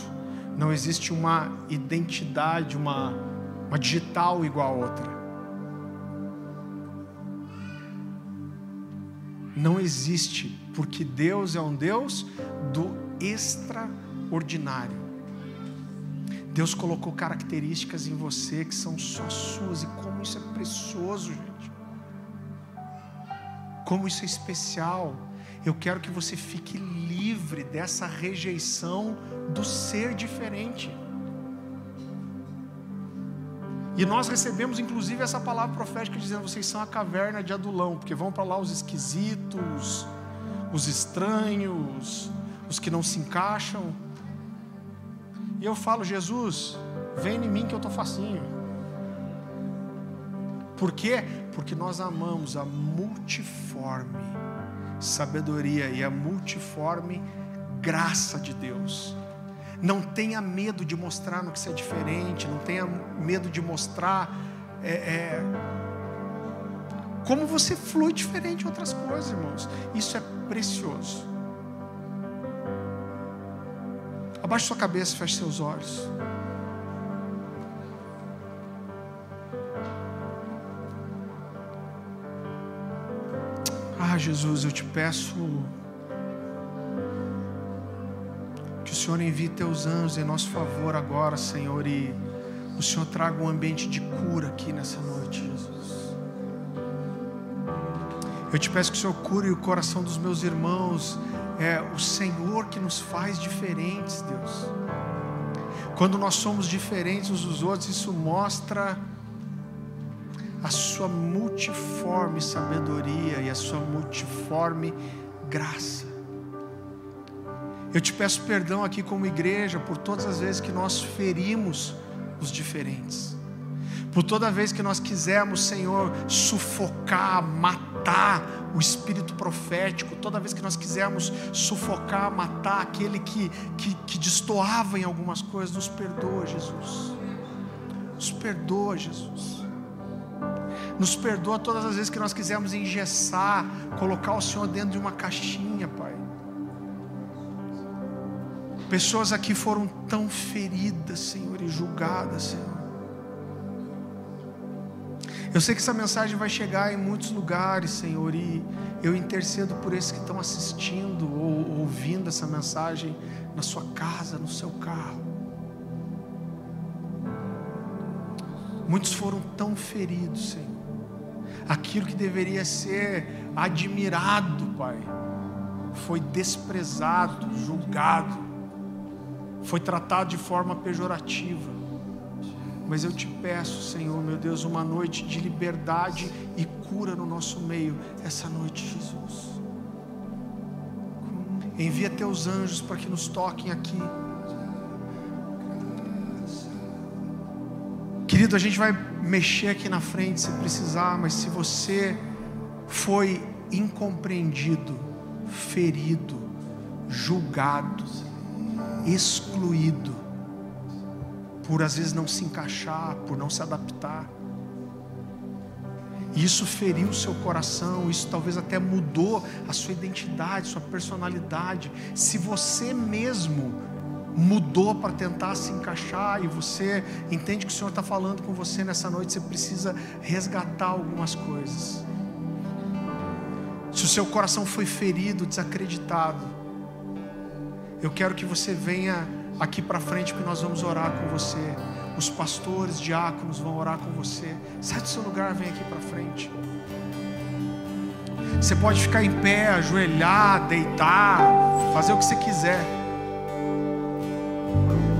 Não existe uma identidade, uma, uma digital igual a outra. Não existe, porque Deus é um Deus do extraordinário. Deus colocou características em você que são só suas, e como isso é precioso, gente. Como isso é especial. Eu quero que você fique livre dessa rejeição do ser diferente. E nós recebemos inclusive essa palavra profética dizendo: vocês são a caverna de Adulão, porque vão para lá os esquisitos, os estranhos, os que não se encaixam. E eu falo: Jesus, vem em mim que eu estou facinho. Por quê? Porque nós amamos a multiforme sabedoria e a multiforme graça de Deus. Não tenha medo de mostrar no que você é diferente, não tenha medo de mostrar é, é, como você flui diferente em outras coisas, irmãos. Isso é precioso. Abaixe sua cabeça, feche seus olhos. Jesus, eu te peço que o Senhor envie teus anjos em nosso favor agora, Senhor, e o Senhor traga um ambiente de cura aqui nessa noite, Jesus. Eu te peço que o Senhor cure o coração dos meus irmãos. É o Senhor que nos faz diferentes, Deus. Quando nós somos diferentes uns dos outros, isso mostra sua multiforme sabedoria e a sua multiforme graça. Eu te peço perdão aqui como igreja por todas as vezes que nós ferimos os diferentes. Por toda vez que nós quisermos, Senhor, sufocar, matar o espírito profético, toda vez que nós quisermos sufocar, matar aquele que, que, que destoava em algumas coisas, nos perdoa, Jesus. Nos perdoa, Jesus. Nos perdoa todas as vezes que nós quisermos engessar, colocar o Senhor dentro de uma caixinha, Pai. Pessoas aqui foram tão feridas, Senhor, e julgadas, Senhor. Eu sei que essa mensagem vai chegar em muitos lugares, Senhor, e eu intercedo por esses que estão assistindo ou ouvindo essa mensagem na sua casa, no seu carro. Muitos foram tão feridos, Senhor aquilo que deveria ser admirado, Pai, foi desprezado, julgado, foi tratado de forma pejorativa. Mas eu te peço, Senhor, meu Deus, uma noite de liberdade e cura no nosso meio, essa noite, Jesus. Envia teus anjos para que nos toquem aqui. Querido, a gente vai mexer aqui na frente se precisar, mas se você foi incompreendido, ferido, julgado, excluído, por às vezes não se encaixar, por não se adaptar, isso feriu o seu coração, isso talvez até mudou a sua identidade, sua personalidade. Se você mesmo mudou para tentar se encaixar e você entende que o Senhor está falando com você nessa noite, você precisa resgatar algumas coisas. Se o seu coração foi ferido, desacreditado, eu quero que você venha aqui para frente que nós vamos orar com você. Os pastores, diáconos vão orar com você. Sai do seu lugar, vem aqui para frente. Você pode ficar em pé, ajoelhar, deitar, fazer o que você quiser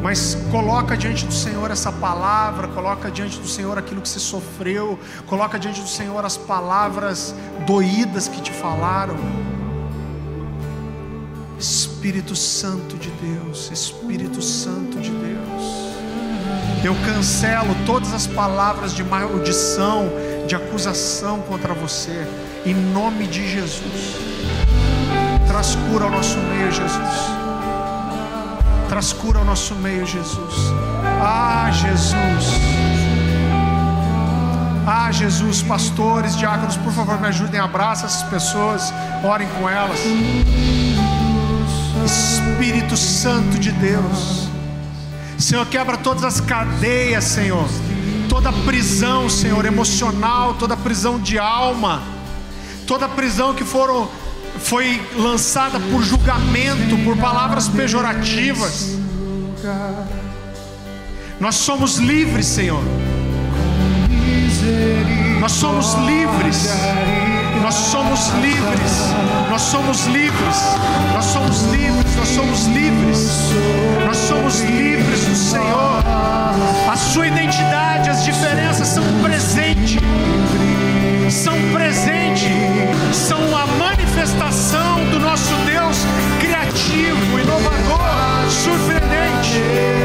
mas coloca diante do Senhor essa palavra, coloca diante do Senhor aquilo que você sofreu, coloca diante do Senhor as palavras doídas que te falaram. Espírito Santo de Deus, Espírito Santo de Deus. Eu cancelo todas as palavras de maldição, de acusação contra você, em nome de Jesus. Traz cura ao nosso meio, Jesus. Traz cura ao nosso meio, Jesus. Ah, Jesus. Ah, Jesus, pastores, diáconos, por favor, me ajudem, abraça essas pessoas, orem com elas. Espírito Santo de Deus. Senhor, quebra todas as cadeias, Senhor. Toda prisão, Senhor, emocional, toda prisão de alma, toda prisão que foram foi lançada por julgamento, por palavras pejorativas. Nós somos livres, Senhor. Nós somos livres. Nós somos livres. Nós somos livres. Nós somos livres. Nós somos livres. Nós somos livres do Senhor. A sua identidade, as diferenças são presente. São presente. São a manifestação do nosso Deus criativo, inovador, surpreendente.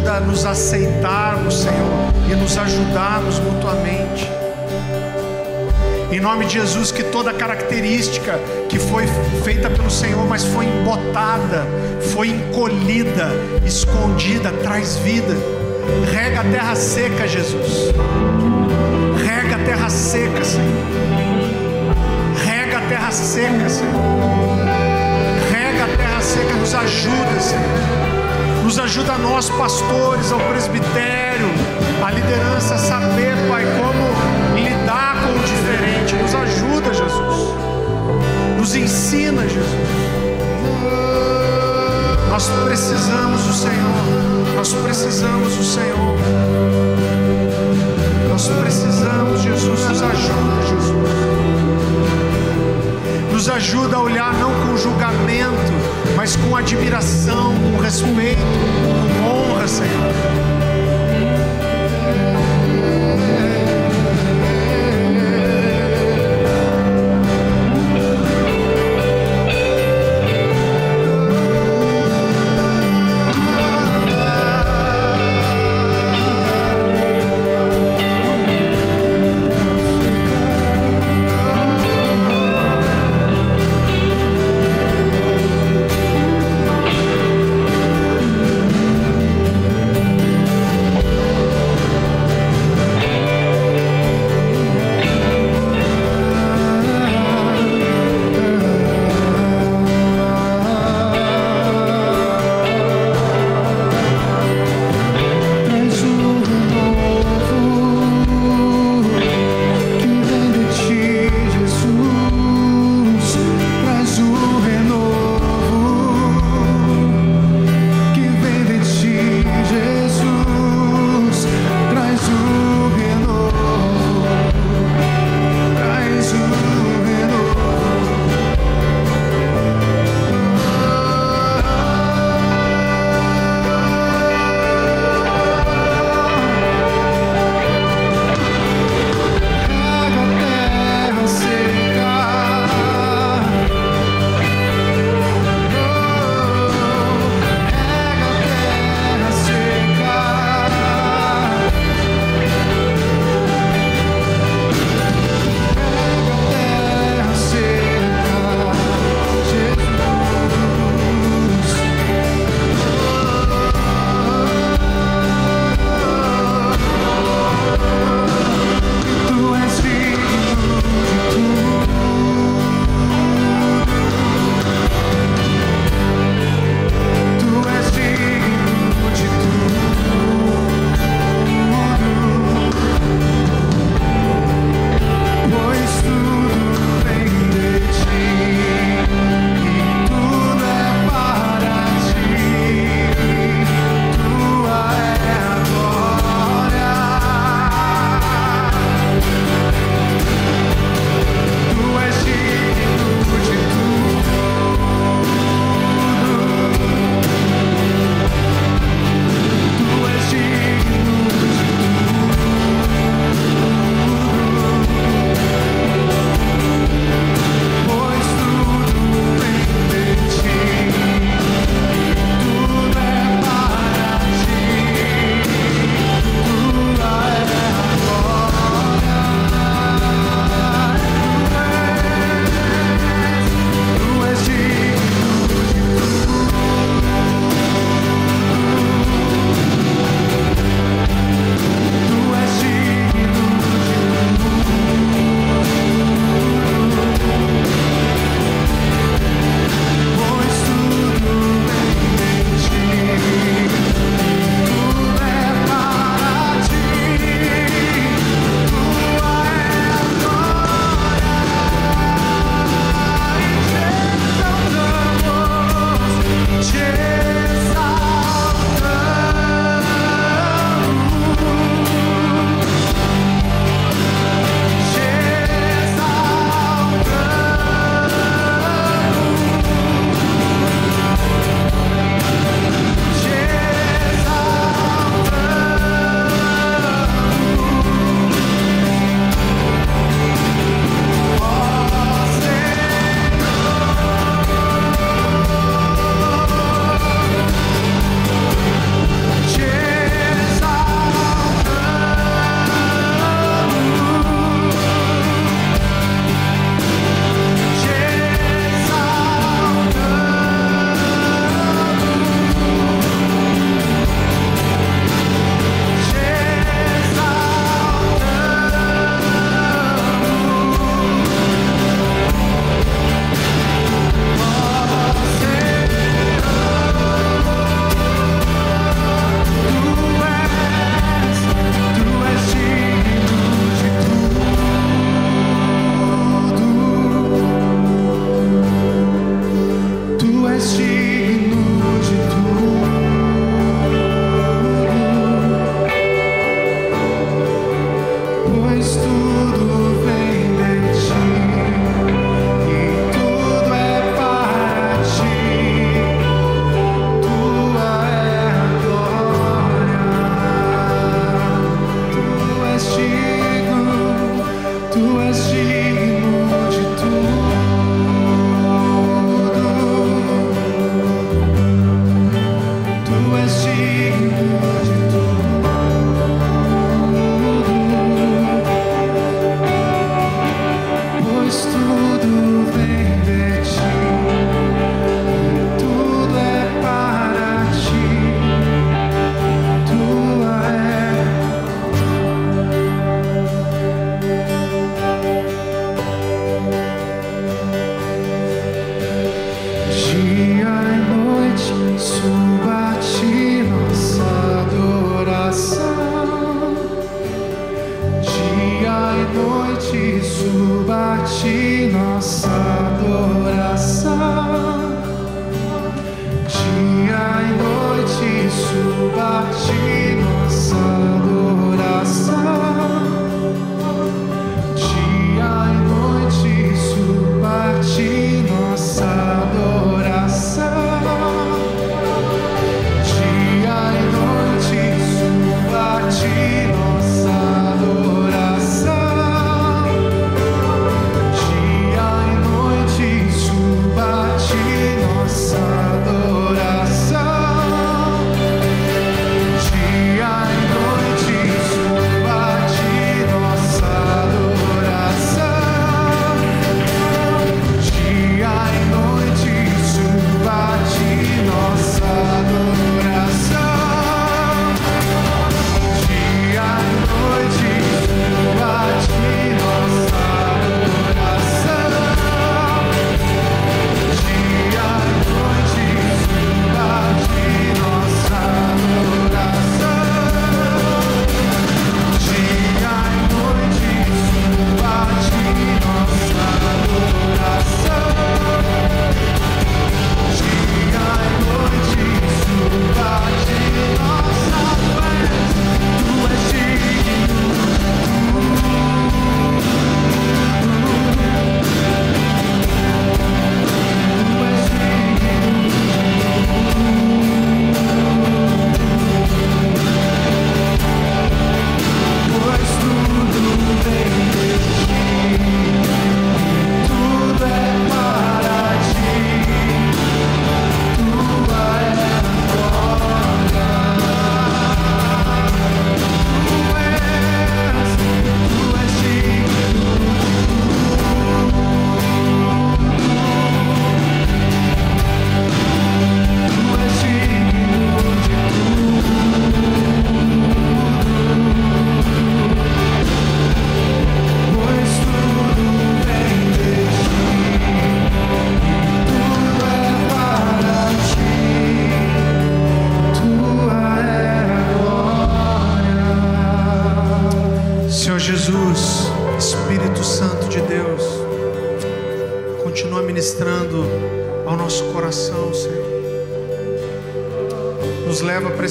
Ajuda a nos aceitarmos, Senhor, e nos ajudarmos mutuamente. Em nome de Jesus, que toda característica que foi feita pelo Senhor, mas foi embotada, foi encolhida, escondida, traz vida. Rega a terra seca, Jesus. Rega a terra seca, Senhor. Rega a terra seca, Senhor. Rega a terra seca, nos ajuda, Senhor. Nos ajuda nós, pastores, ao presbitério, a liderança, a saber, Pai, como lidar com o diferente. Nos ajuda, Jesus. Nos ensina, Jesus. Nós precisamos do Senhor. Nós precisamos do Senhor. Nós precisamos, Jesus. Nos ajuda, Jesus. Nos ajuda a olhar não com julgamento, mas com admiração, com respeito, com honra, Senhor.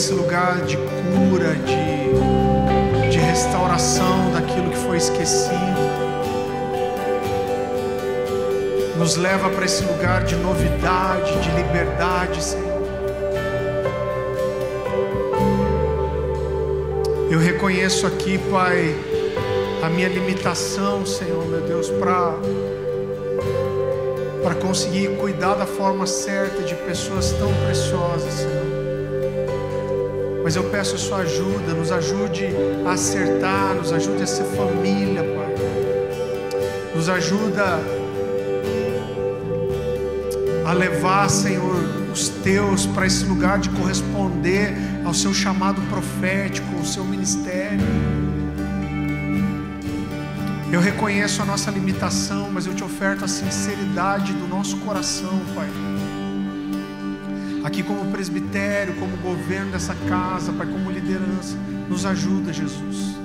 Esse lugar de cura, de, de restauração daquilo que foi esquecido. Nos leva para esse lugar de novidade, de liberdade, Senhor. Eu reconheço aqui, Pai, a minha limitação, Senhor, meu Deus, para para conseguir cuidar da forma certa de pessoas tão preciosas, Senhor. Mas eu peço a sua ajuda, nos ajude a acertar, nos ajude a ser família, Pai. Nos ajuda a levar, Senhor, os teus para esse lugar de corresponder ao seu chamado profético, ao seu ministério. Eu reconheço a nossa limitação, mas eu te oferto a sinceridade do nosso coração, Pai. Aqui, como presbitério, como governo dessa casa, Pai, como liderança, nos ajuda, Jesus.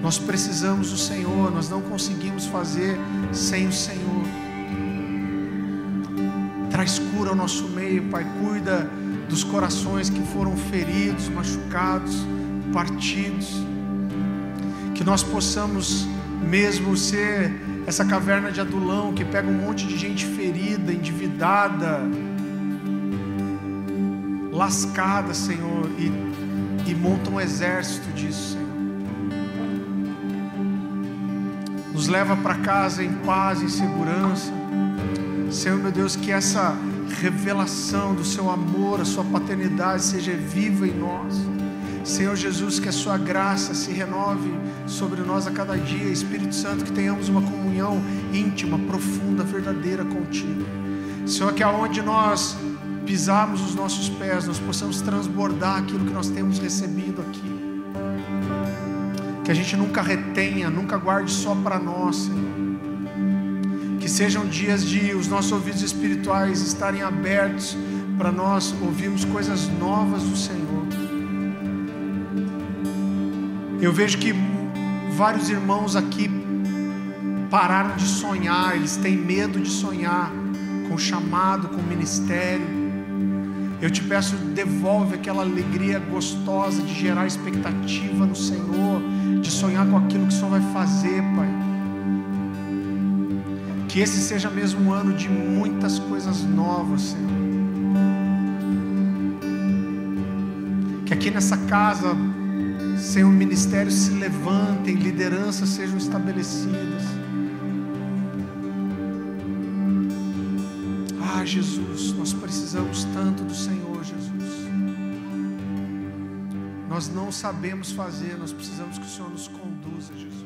Nós precisamos do Senhor, nós não conseguimos fazer sem o Senhor. Traz cura ao nosso meio, Pai. Cuida dos corações que foram feridos, machucados, partidos. Que nós possamos mesmo ser essa caverna de adulão que pega um monte de gente ferida, endividada, lascada, Senhor, e, e monta um exército disso, Senhor. nos leva para casa em paz, em segurança. Senhor meu Deus, que essa revelação do seu amor, a sua paternidade seja viva em nós. Senhor Jesus, que a sua graça se renove sobre nós a cada dia. Espírito Santo, que tenhamos uma comunhão íntima, profunda, verdadeira contigo. Senhor, que aonde nós pisarmos os nossos pés, nós possamos transbordar aquilo que nós temos recebido aqui. Que a gente nunca retenha, nunca guarde só para nós, Senhor. Que sejam dias de os nossos ouvidos espirituais estarem abertos para nós ouvirmos coisas novas do Senhor. Eu vejo que vários irmãos aqui pararam de sonhar, eles têm medo de sonhar com chamado, com ministério. Eu te peço, devolve aquela alegria gostosa de gerar expectativa no Senhor, de sonhar com aquilo que o Senhor vai fazer, Pai. Que esse seja mesmo um ano de muitas coisas novas, Senhor. Que aqui nessa casa, Senhor, ministérios se levantem, lideranças sejam estabelecidas. Ah, Jesus, precisamos tanto do Senhor, Jesus. Nós não sabemos fazer, nós precisamos que o Senhor nos conduza, Jesus.